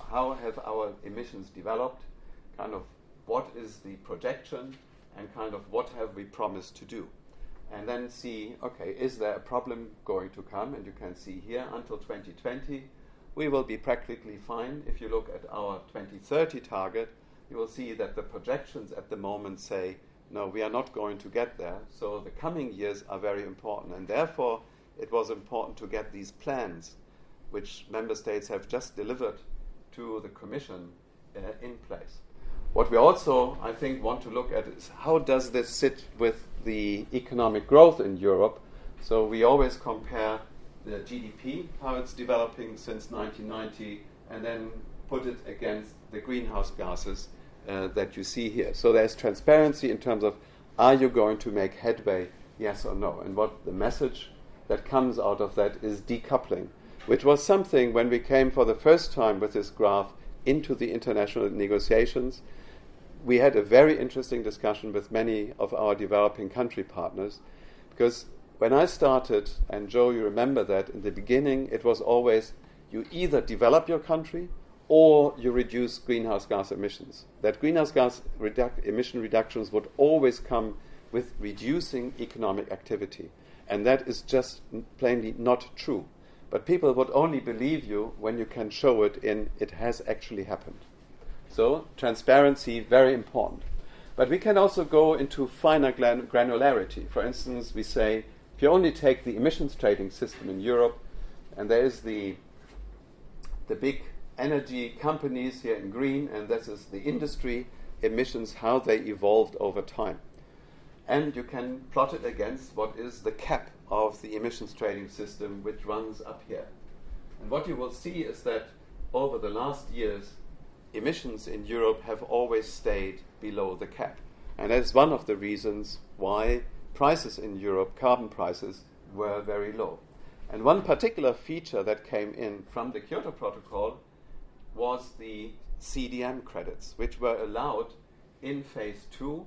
how have our emissions developed, kind of what is the projection, and kind of what have we promised to do. And then see, okay, is there a problem going to come? And you can see here until 2020, we will be practically fine. If you look at our 2030 target, you will see that the projections at the moment say no, we are not going to get there. So the coming years are very important. And therefore, it was important to get these plans, which member states have just delivered to the Commission, uh, in place. What we also, I think, want to look at is how does this sit with the economic growth in Europe? So we always compare the GDP, how it's developing since 1990, and then put it against the greenhouse gases uh, that you see here. So there's transparency in terms of are you going to make headway, yes or no? And what the message that comes out of that is decoupling, which was something when we came for the first time with this graph into the international negotiations. We had a very interesting discussion with many of our developing country partners because when I started, and Joe, you remember that in the beginning, it was always you either develop your country or you reduce greenhouse gas emissions. That greenhouse gas redu- emission reductions would always come with reducing economic activity. And that is just plainly not true. But people would only believe you when you can show it in it has actually happened. So, transparency, very important. But we can also go into finer gran- granularity. For instance, we say if you only take the emissions trading system in Europe, and there is the, the big energy companies here in green, and this is the industry emissions, how they evolved over time. And you can plot it against what is the cap of the emissions trading system, which runs up here. And what you will see is that over the last years, emissions in Europe have always stayed below the cap. And that's one of the reasons why prices in Europe, carbon prices, were very low. And one particular feature that came in from the Kyoto Protocol was the CDM credits, which were allowed in phase two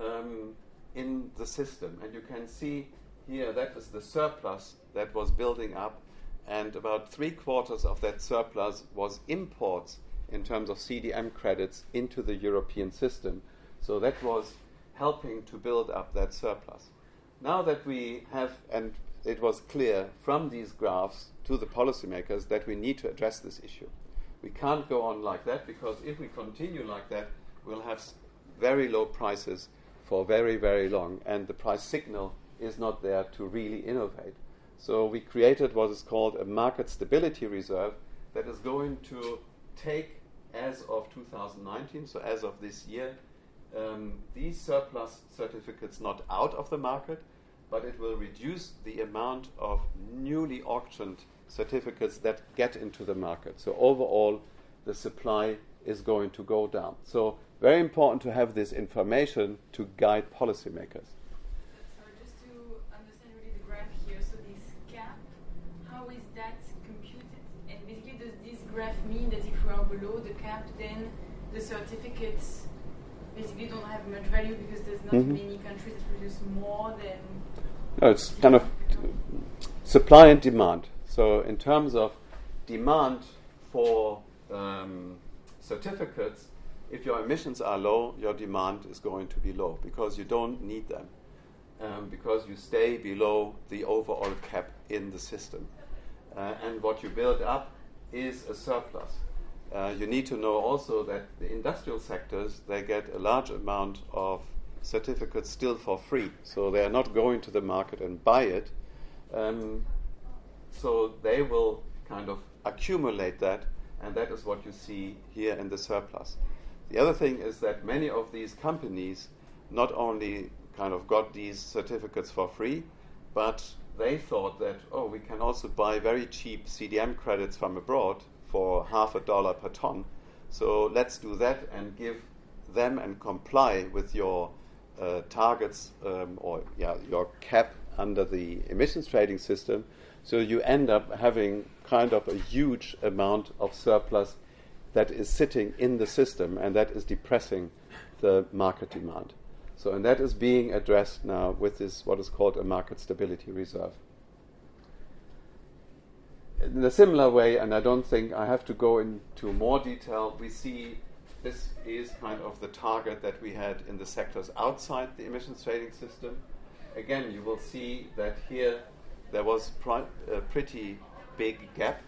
um, in the system. And you can see here that is the surplus that was building up, and about three quarters of that surplus was imports in terms of CDM credits into the European system. So that was helping to build up that surplus. Now that we have, and it was clear from these graphs to the policymakers that we need to address this issue. We can't go on like that because if we continue like that, we'll have very low prices for very, very long, and the price signal is not there to really innovate. So we created what is called a market stability reserve that is going to take, as of 2019, so as of this year, um, these surplus certificates not out of the market, but it will reduce the amount of newly auctioned certificates that get into the market. So overall, the supply is going to go down. So very important to have this information to guide policymakers. So just to understand really the graph here, so this cap, how is that computed? And basically, does this graph mean that if we are below the cap, then the certificates basically don't have much value because there's not Mhm. many countries that produce more than No, it's kind of supply and demand. So, in terms of demand for um, certificates, if your emissions are low, your demand is going to be low because you don't need them, um, because you stay below the overall cap in the system. Uh, and what you build up is a surplus. Uh, you need to know also that the industrial sectors they get a large amount of certificates still for free, so they are not going to the market and buy it. Um, so they will kind of accumulate that, and that is what you see here in the surplus. The other thing is that many of these companies not only kind of got these certificates for free, but they thought that, oh, we can also buy very cheap CDM credits from abroad for half a dollar per ton. So let's do that and give them and comply with your uh, targets um, or yeah, your cap under the emissions trading system. So you end up having kind of a huge amount of surplus that is sitting in the system and that is depressing the market demand. So, and that is being addressed now with this what is called a market stability reserve. In a similar way, and I don't think I have to go into more detail, we see this is kind of the target that we had in the sectors outside the emissions trading system. Again, you will see that here there was pri- a pretty big gap.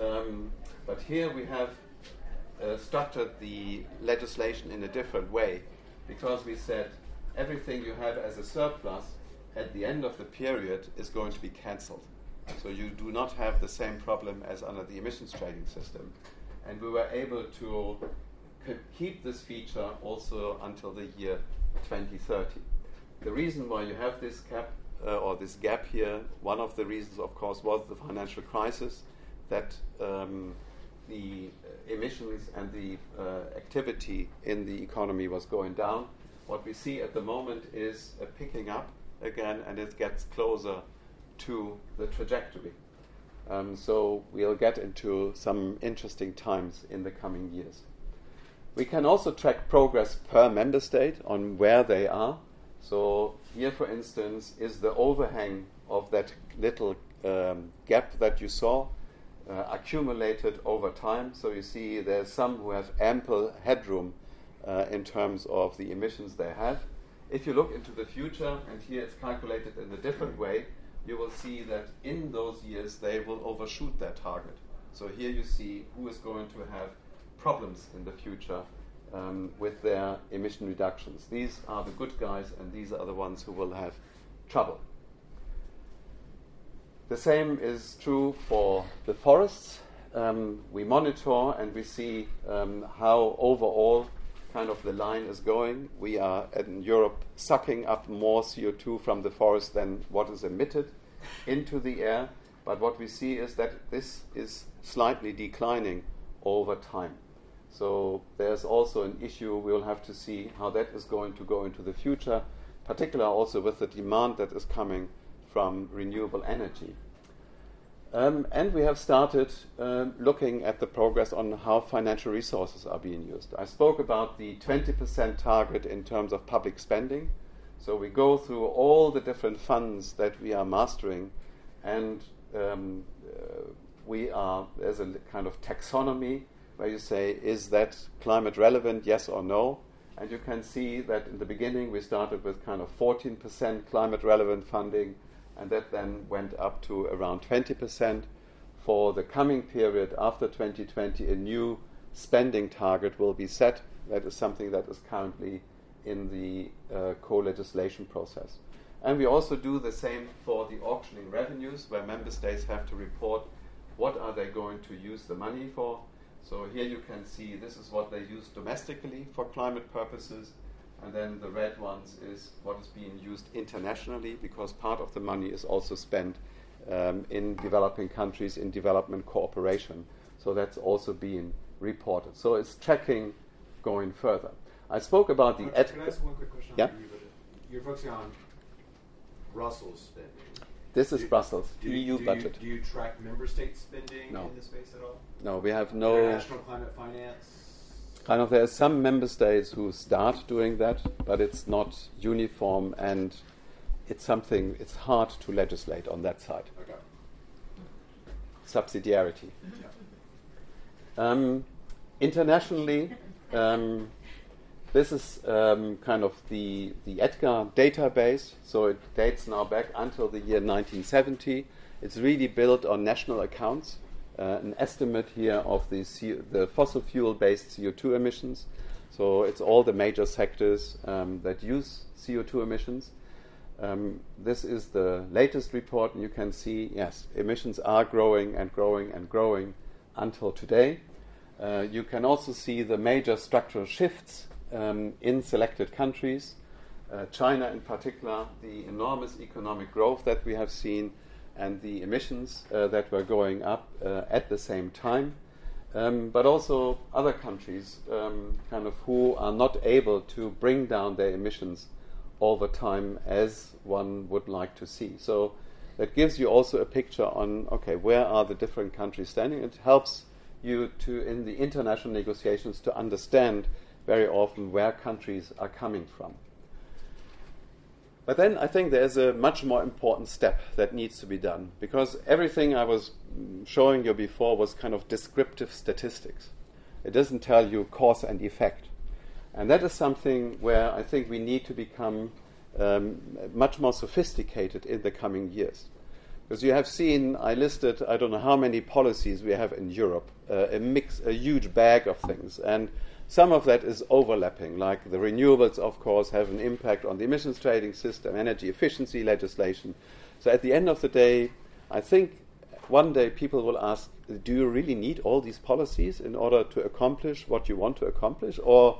Um, but here we have uh, structured the legislation in a different way because we said everything you have as a surplus at the end of the period is going to be cancelled. So you do not have the same problem as under the emissions trading system. And we were able to c- keep this feature also until the year 2030. The reason why you have this cap uh, or this gap here, one of the reasons, of course, was the financial crisis that um, the emissions and the uh, activity in the economy was going down. What we see at the moment is a picking up again, and it gets closer to the trajectory. Um, so we'll get into some interesting times in the coming years. We can also track progress per member state on where they are. So here, for instance, is the overhang of that little um, gap that you saw uh, accumulated over time. So you see there's some who have ample headroom uh, in terms of the emissions they have. If you look into the future, and here it's calculated in a different way, you will see that in those years they will overshoot their target. So here you see who is going to have problems in the future um, with their emission reductions. These are the good guys, and these are the ones who will have trouble. The same is true for the forests. um, we monitor and we see um, how overall kind of the line is going. We are in Europe sucking up more CO2 from the forest than what is emitted into the air. But what we see is that this is slightly declining over time. So there's also an issue. We'll have to see how that is going to go into the future, particularly also with the demand that is coming from renewable energy. Um, and we have started uh, looking at the progress on how financial resources are being used. I spoke about the 20% target in terms of public spending. So we go through all the different funds that we are mastering, and um, uh, we are there's a kind of taxonomy where you say, is that climate relevant, yes or no? And you can see that in the beginning we started with kind of 14% climate relevant funding and that then went up to around 20%. For the coming period after 2020, a new spending target will be set. That is something that is currently in the uh, co legislation process. And we also do the same for the auctioning revenues, where member states have to report what are they going to use the money for. So here you can see this is what they use domestically for climate purposes, and then the red ones is what is being used internationally because part of the money is also spent um, in developing countries in development cooperation. So that's also being reported. So it's tracking going further. I spoke about the. Can I ask one quick question? Yeah. You're focusing on Brussels spending. This is Do- Brussels, do, EU do budget. You, do you track member state spending No. in this space at all? No, we have no. International climate finance. Kind of, there are some member states who start doing that, but it's not uniform and it's something, it's hard to legislate on that side. Okay. Subsidiarity. Yeah. Um, internationally, um, this is um, kind of the, the EDGAR database, so it dates now back until the year 1970. It's really built on national accounts, uh, an estimate here of the, C- the fossil fuel based CO2 emissions. So it's all the major sectors um, that use CO2 emissions. Um, this is the latest report, and you can see yes, emissions are growing and growing and growing until today. Uh, you can also see the major structural shifts um, in selected countries. Uh, China, in particular, the enormous economic growth that we have seen, and the emissions uh, that were going up uh, at the same time. Um, but also other countries, um, kind of who are not able to bring down their emissions over time as one would like to see. So that gives you also a picture on okay, where are the different countries standing? It helps you to in the international negotiations to understand very often where countries are coming from. But then I think there's a much more important step that needs to be done because everything I was showing you before was kind of descriptive statistics. It doesn't tell you cause and effect. And that is something where I think we need to become um, much more sophisticated in the coming years. Because you have seen, I listed, I don't know how many policies we have in Europe, uh, a mix, a huge bag of things. And some of that is overlapping, like the renewables, of course, have an impact on the emissions trading system, energy efficiency legislation. So at the end of the day, I think one day people will ask, do you really need all these policies in order to accomplish what you want to accomplish? Or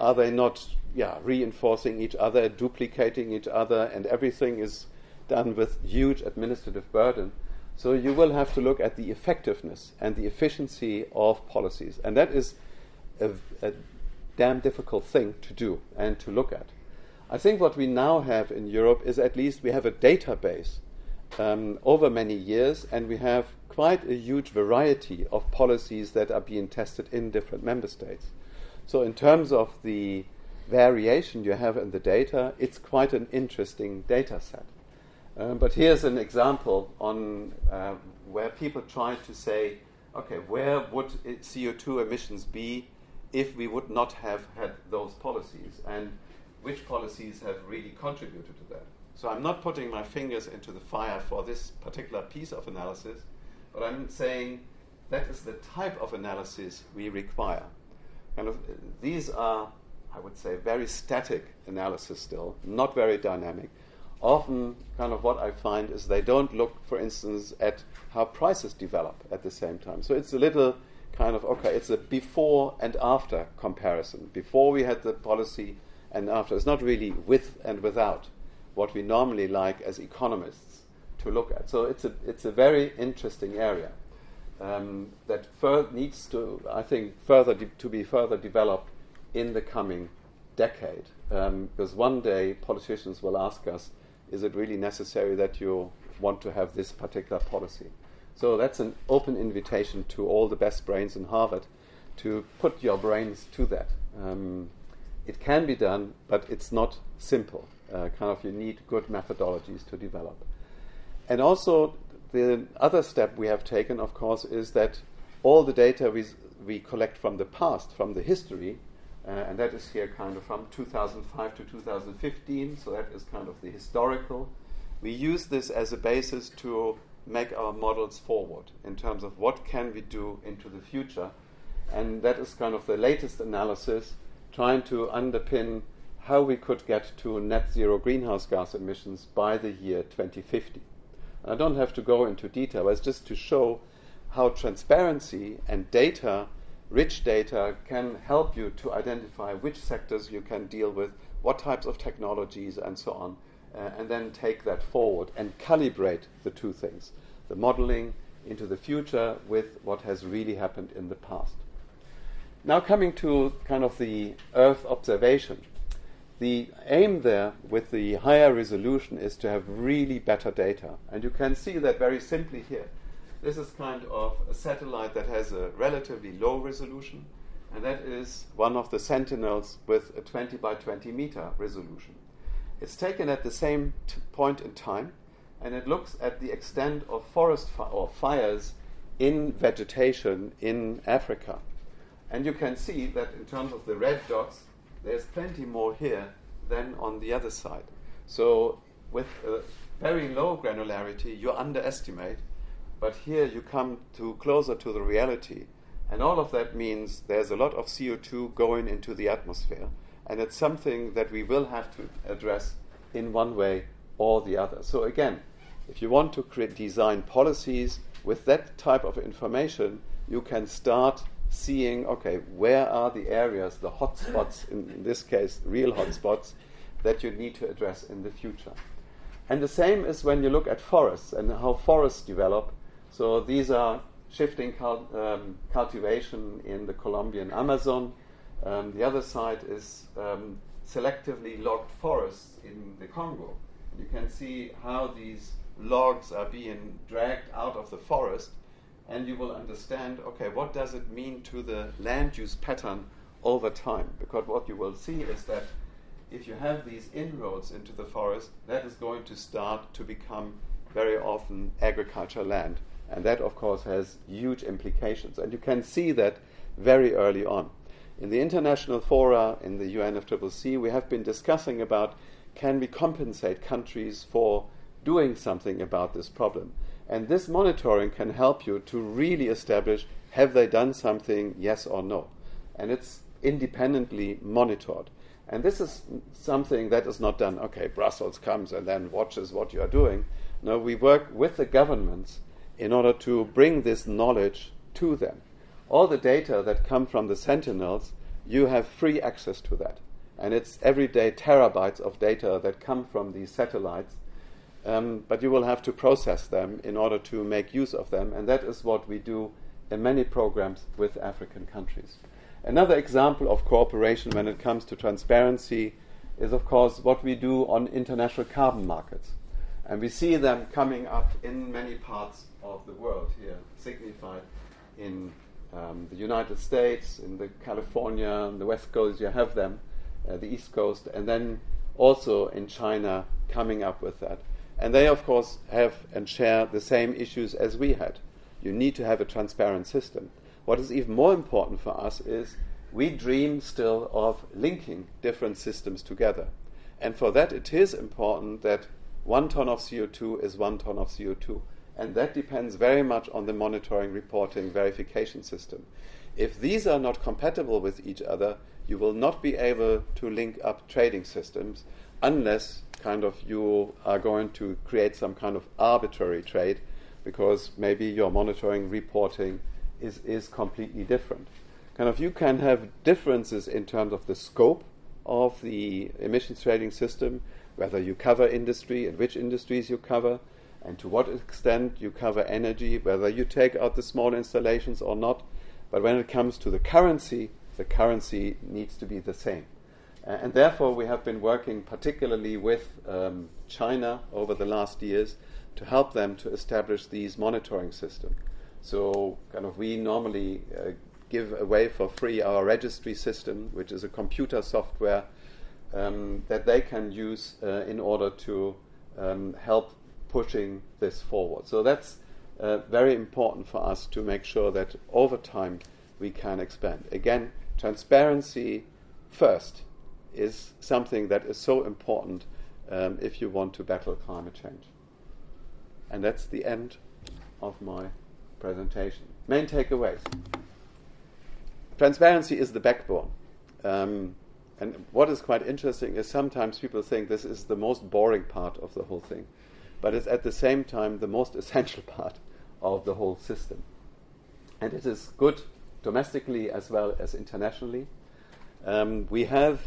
are they not yeah, reinforcing each other, duplicating each other, and everything is done with huge administrative burden? So you will have to look at the effectiveness and the efficiency of policies. And that is a, a damn difficult thing to do and to look at. I think what we now have in Europe is at least we have a database um, over many years, and we have quite a huge variety of policies that are being tested in different member states. So, in terms of the variation you have in the data, it's quite an interesting data set. Um, but here's an example on uh, where people try to say, okay, where would it- CO2 emissions be if we would not have had those policies, and which policies have really contributed to that? So I'm not putting my fingers into the fire for this particular piece of analysis, but I'm saying that is the type of analysis we require. Of, uh, these are, I would say, very static analysis still, not very dynamic, often kind of what I find is they don't look, for instance, at how prices develop at the same time. So it's a little kind of okay, it's a before and after comparison. Before we had the policy and after. It's not really with and without what we normally like as economists to look at. So it's a it's a very interesting area um, that fur- needs to, I think, further de- to be further developed in the coming decade. Um, because one day politicians will ask us, is it really necessary that you want to have this particular policy? So that's an open invitation to all the best brains in Harvard to put your brains to that. Um, it can be done, but it's not simple. Uh, kind of, you need good methodologies to develop. And also, the other step we have taken, of course, is that all the data we, we collect from the past, from the history, uh, and that is here kind of from 2005 to 2015, so that is kind of the historical. We use this as a basis to make our models forward in terms of what can we do into the future. And that is kind of the latest analysis, trying to underpin how we could get to net zero greenhouse gas emissions by the year 2050. I don't have to go into detail, but it's just to show how transparency and data, rich data, can help you to identify which sectors you can deal with, what types of technologies, and so on, uh, and then take that forward and calibrate the two things the modeling into the future with what has really happened in the past. Now, coming to kind of the Earth observation. The aim there with the higher resolution is to have really better data. And you can see that very simply here. This is kind of a satellite that has a relatively low resolution, and that is one of the Sentinels with a 20 by 20 meter resolution. It's taken at the same t- point in time, and it looks at the extent of forest fi- or fires in vegetation in Africa. And you can see that in terms of the red dots, there's plenty more here than on the other side. So with a very low granularity, you underestimate, but here you come to closer to the reality. And all of that means there's a lot of CO2 going into the atmosphere, and it's something that we will have to address in one way or the other. So again, if you want to create design policies with that type of information, you can start seeing okay, where are the areas, the hotspots, in, in this case, real hotspots, that you need to address in the future. And the same is when you look at forests and how forests develop. So these are shifting cult, um, cultivation in the Colombian Amazon. Um, the other side is um, selectively logged forests in the Congo. You can see how these logs are being dragged out of the forest and you will understand okay, what does it mean to the land use pattern over time? Because what you will see is that if you have these inroads into the forest, that is going to start to become very often agricultural land. And that, of course, has huge implications. And you can see that very early on. In the international fora, in the UNFCCC, we have been discussing about can we compensate countries for doing something about this problem. And this monitoring can help you to really establish have they done something, yes or no. And it's independently monitored. And this is something that is not done, okay, Brussels comes and then watches what you are doing. No, we work with the governments in order to bring this knowledge to them. All the data that come from the sentinels, you have free access to that. And it's every day terabytes of data that come from these satellites um, but you will have to process them in order to make use of them, and that is what we do in many programs with African countries. Another example of cooperation when it comes to transparency is, of course, what we do on international carbon markets. And we see them coming up in many parts of the world here, signified in um, the United States, in the California, on the West Coast, you have them, uh, the East Coast, and then also in China coming up with that. And they, of course, have and share the same issues as we had. You need to have a transparent system. What is even more important for us is we dream still of linking different systems together. And for that, it is important that one ton of CO2 is one ton of CO2. And that depends very much on the monitoring, reporting, verification system. If these are not compatible with each other, you will not be able to link up trading systems unless kind of you are going to create some kind of arbitrary trade because maybe your monitoring reporting is, is completely different. Kind of you can have differences in terms of the scope of the emissions trading system, whether you cover industry and which industries you cover, and to what extent you cover energy, whether you take out the small installations or not. But when it comes to the currency, the currency needs to be the same. Uh, and therefore, we have been working particularly with um, China over the last years to help them to establish these monitoring systems. So, kind of, we normally uh, give away for free our registry system, which is a computer software um, that they can use uh, in order to um, help pushing this forward. So that's uh, very important for us to make sure that over time we can expand. Again, transparency first is something that is so important um, if you want to battle climate change. And that's the end of my presentation. Main takeaways. Transparency is the backbone. Um, and what is quite interesting is sometimes people think this is the most boring part of the whole thing, but it's at the same time the most <laughs> essential part of the whole system. And it is good domestically as well as internationally. Um, we have,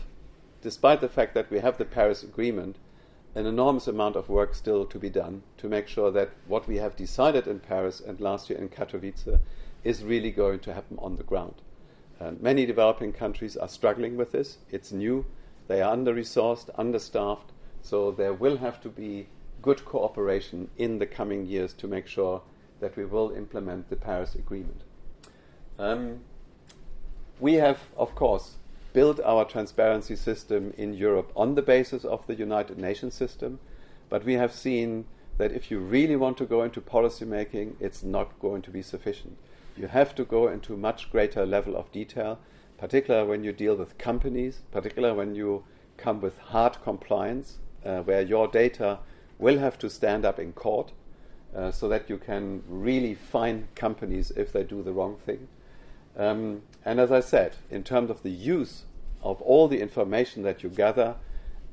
despite the fact that we have the Paris Agreement, an enormous amount of work still to be done to make sure that what we have decided in Paris and last year in Katowice is really going to happen on the ground. Uh, many developing countries are struggling with this. It's new. They are under resourced, understaffed. So there will have to be good cooperation in the coming years to make sure that we will implement the Paris Agreement. Um, we have, of course, built our transparency system in Europe on the basis of the United Nations system, but we have seen that if you really want to go into policy making, it's not going to be sufficient you have to go into much greater level of detail, particularly when you deal with companies, particularly when you come with hard compliance, uh, where your data will have to stand up in court uh, so that you can really fine companies if they do the wrong thing. Um, and as I said, in terms of the use of all the information that you gather,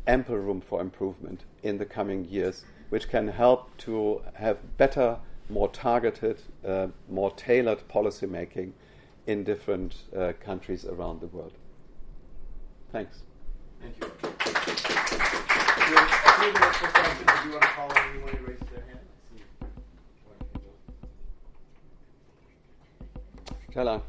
ample room for improvement in the coming years, which can help to have better more targeted, uh, more tailored policy making in different uh, countries around the world. Thanks. Thank you. We have a few minutes for questions. If you want to call anyone who raises their hand. Shall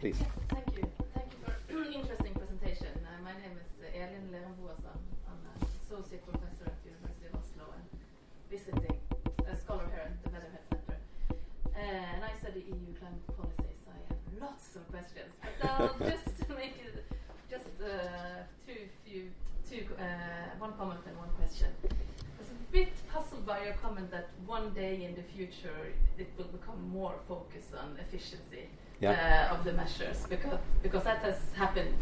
Please. Yes, thank you. Thank you for an interesting presentation. Uh, my name is uh, Elin Lerum Boasson. I'm an associate professor at the University of Oslo and visiting a scholar here at the Weatherhead Center. Uh, and I study EU climate policies. I have lots of questions, but I'll <laughs> just make it just uh, two few two uh, one comment and one question. I was a bit puzzled by your comment that one day in the future it will become more focused on efficiency yeah. uh, of the measures because because that has happened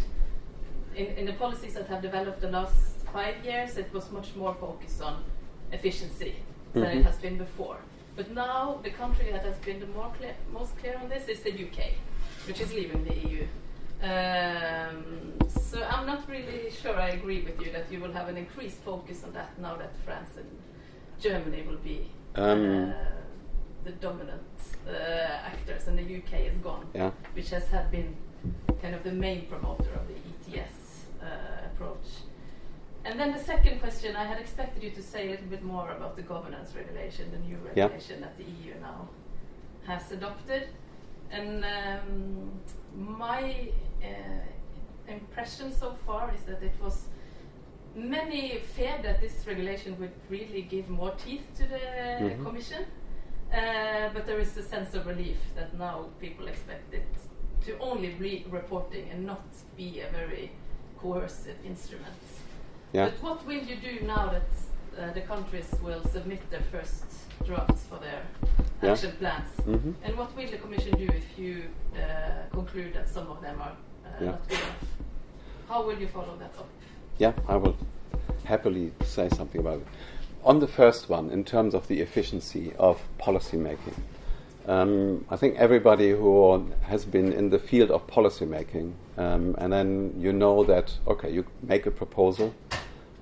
in, in the policies that have developed the last five years. It was much more focused on efficiency than Mhm. it has been before. But now the country that has been the more clear, most clear on this is the UK, which is leaving the EU. Um, so I'm not really sure I agree with you that you will have an increased focus on that now that France and Germany will be Um, uh, the dominant uh, actors and the UK is gone, Yeah. which has had been kind of the main promoter of the ETS uh, approach. And then the second question, I had expected you to say a little bit more about the governance regulation, the new Yeah. regulation that the EU now has adopted. And um, my uh, impression so far is that it was many feared that this regulation would really give more teeth to the Mhm. Commission. Uh, but there is a sense of relief that now people expect it to only be reporting and not be a very coercive instrument. Yeah. But what will you do now that uh, the countries will submit their first drafts for their Yeah. action plans? Mhm. And what will the Commission do if you uh, conclude that some of them are uh, Yeah. not good enough? How will you follow that up? Yeah, I will happily say something about it. On the first one, in terms of the efficiency of policy making, um, I think everybody who has been in the field of policy making, um, and then you know that, okay, you make a proposal,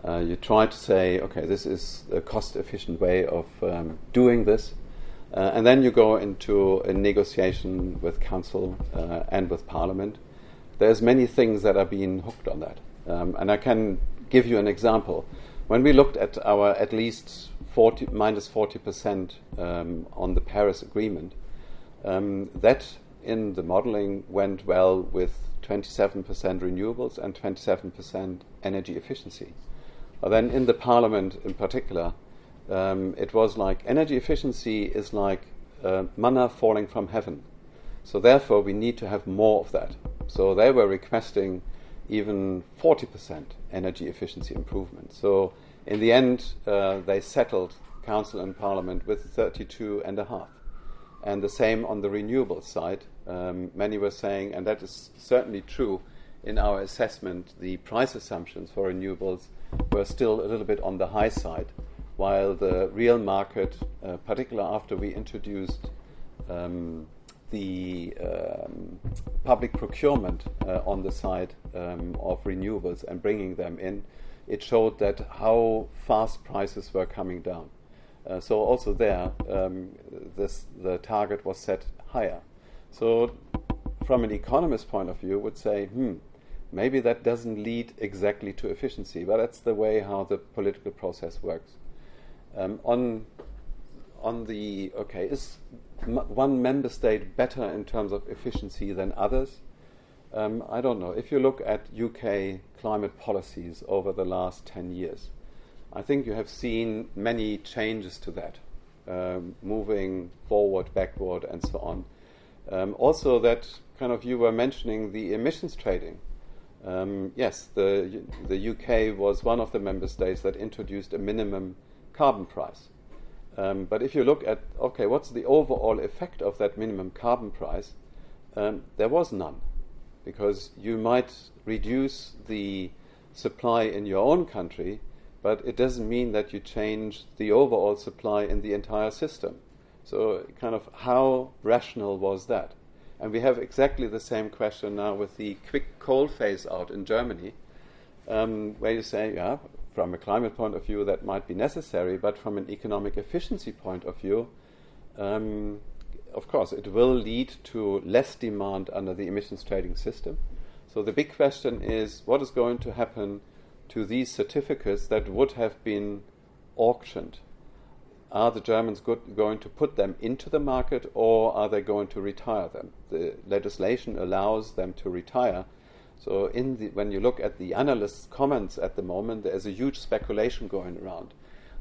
Uh, you try to say, okay, this is a cost-efficient way of um, doing this, uh, and then you go into a negotiation with council uh, and with parliament. There's many things that are being hooked on that, um, and I can give you an example. When we looked at our at least 40, minus 40 percent um, on the Paris Agreement, um, that in the modeling went well with 27% renewables and 27% energy efficiency. But then in the parliament in particular, um, it was like energy efficiency is like uh, manna falling from heaven. So therefore, we need to have more of that. So they were requesting even 40% energy efficiency improvement. So in the end, uh, they settled council and parliament with 32 and a half. And the same on the renewable side. Um, many were saying, and that is certainly true in our assessment, the price assumptions for renewables were still a little bit on the high side, while the real market, uh, particularly after we introduced um, the um, public procurement uh, on the side um, of renewables and bringing them in, it showed that how fast prices were coming down. Uh, so also there, um, this, the target was set higher. So from an economist point of view, would say, hmm, maybe that doesn't lead exactly to efficiency, but that's the way how the political process works. Um, on on the okay, is one member state better in terms of efficiency than others? Um, I don't know. If you look at UK climate policies over the last ten years, I think you have seen many changes to that, um, moving forward, backward, and so on. Um, also, that kind of you were mentioning the emissions trading. Um, yes, the the UK was one of the member states that introduced a minimum carbon price. Um, but if you look at okay, what's the overall effect of that minimum carbon price? Um, there was none, because you might reduce the supply in your own country, but it doesn't mean that you change the overall supply in the entire system. So, kind of, how rational was that? And we have exactly the same question now with the quick coal phase out in Germany, um, where you say, yeah, from a climate point of view, that might be necessary, but from an economic efficiency point of view, um, of course, it will lead to less demand under the emissions trading system. So the big question is what is going to happen to these certificates that would have been auctioned. Are the Germans good, going to put them into the market or are they going to retire them? The legislation allows them to retire. So, the, when you look at the analysts' comments at the moment, there's a huge speculation going around.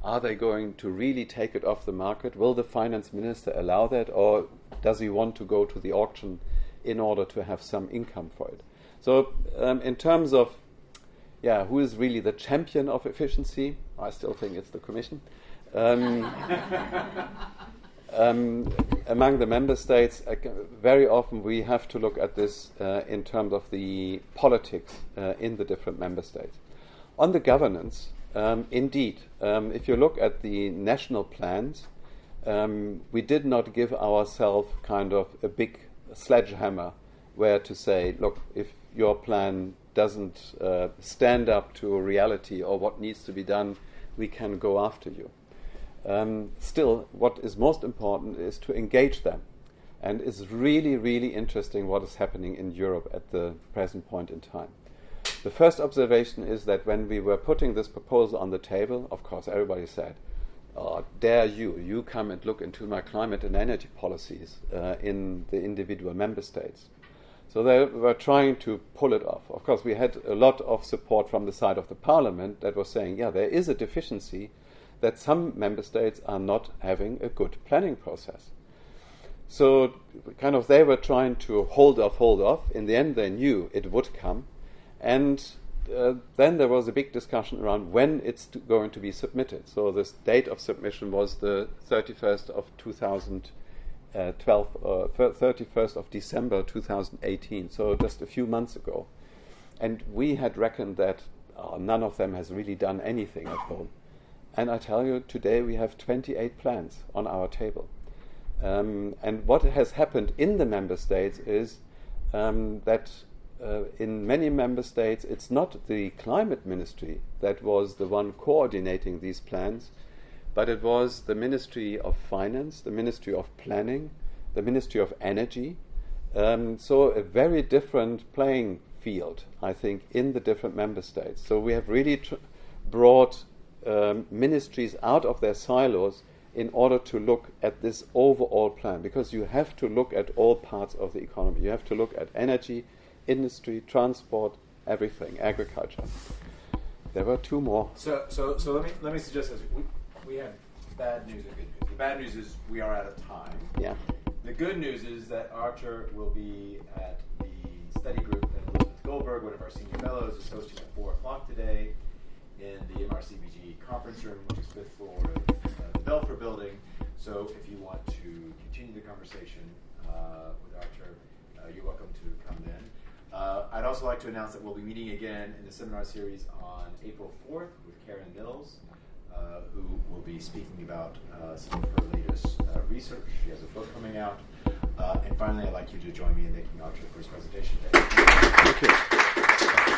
Are they going to really take it off the market? Will the finance minister allow that, or does he want to go to the auction in order to have some income for it? So, um, in terms of yeah, who is really the champion of efficiency? I still think it's the Commission. Um, um, among the member states, uh, very often we have to look at this uh, in terms of the politics uh, in the different member states. On the governance, um, indeed, um, if you look at the national plans, um, we did not give ourselves kind of a big sledgehammer where to say, look, if your plan doesn't uh, stand up to reality or what needs to be done, we can go after you. Um, still, what is most important is to engage them. And it's really, really interesting what is happening in Europe at the present point in time. The first observation is that when we were putting this proposal on the table, of course, everybody said, oh, dare you, you come and look into my climate and energy policies uh, in the individual member states. So they were trying to pull it off. Of course, we had a lot of support from the side of the parliament that was saying, yeah, there is a deficiency that some member states are not having a good planning process. So, kind of, they were trying to hold off, hold off. In the end, they knew it would come. And uh, then there was a big discussion around when it's to going to be submitted. So, the date of submission was the 31st of 2000. Uh, 12, uh, 31st of December 2018, so just a few months ago. And we had reckoned that uh, none of them has really done anything at home. And I tell you, today we have 28 plans on our table. Um, and what has happened in the member states is um, that uh, in many member states, it's not the climate ministry that was the one coordinating these plans, but it was the Ministry of Finance, the Ministry of Planning, the Ministry of Energy. Um, so, a very different playing field, I think, in the different member states. So, we have really tr- brought um, ministries out of their silos in order to look at this overall plan because you have to look at all parts of the economy. You have to look at energy, industry, transport, everything, agriculture. There were two more. So, so, so let me let me suggest this. We, we have bad news and good news. The bad news is we are out of time. Yeah. The good news is that Artur will be at the study group that Elizabeth Golberg, one of our senior fellows, is hosting at 4 o'clock today in the MRCBG conference room, which is fifth floor of uh, the Belfer building. So if you want to continue the conversation uh, with Artur, uh, you're welcome to come then. Uh, I'd also like to announce that we'll be meeting again in the seminar series on April 4th with Karen Mills, uh, who will be speaking about some of her latest research. She has a book coming out. And finally, I'd like you to join me in thanking Artur for his presentation today. Thank you.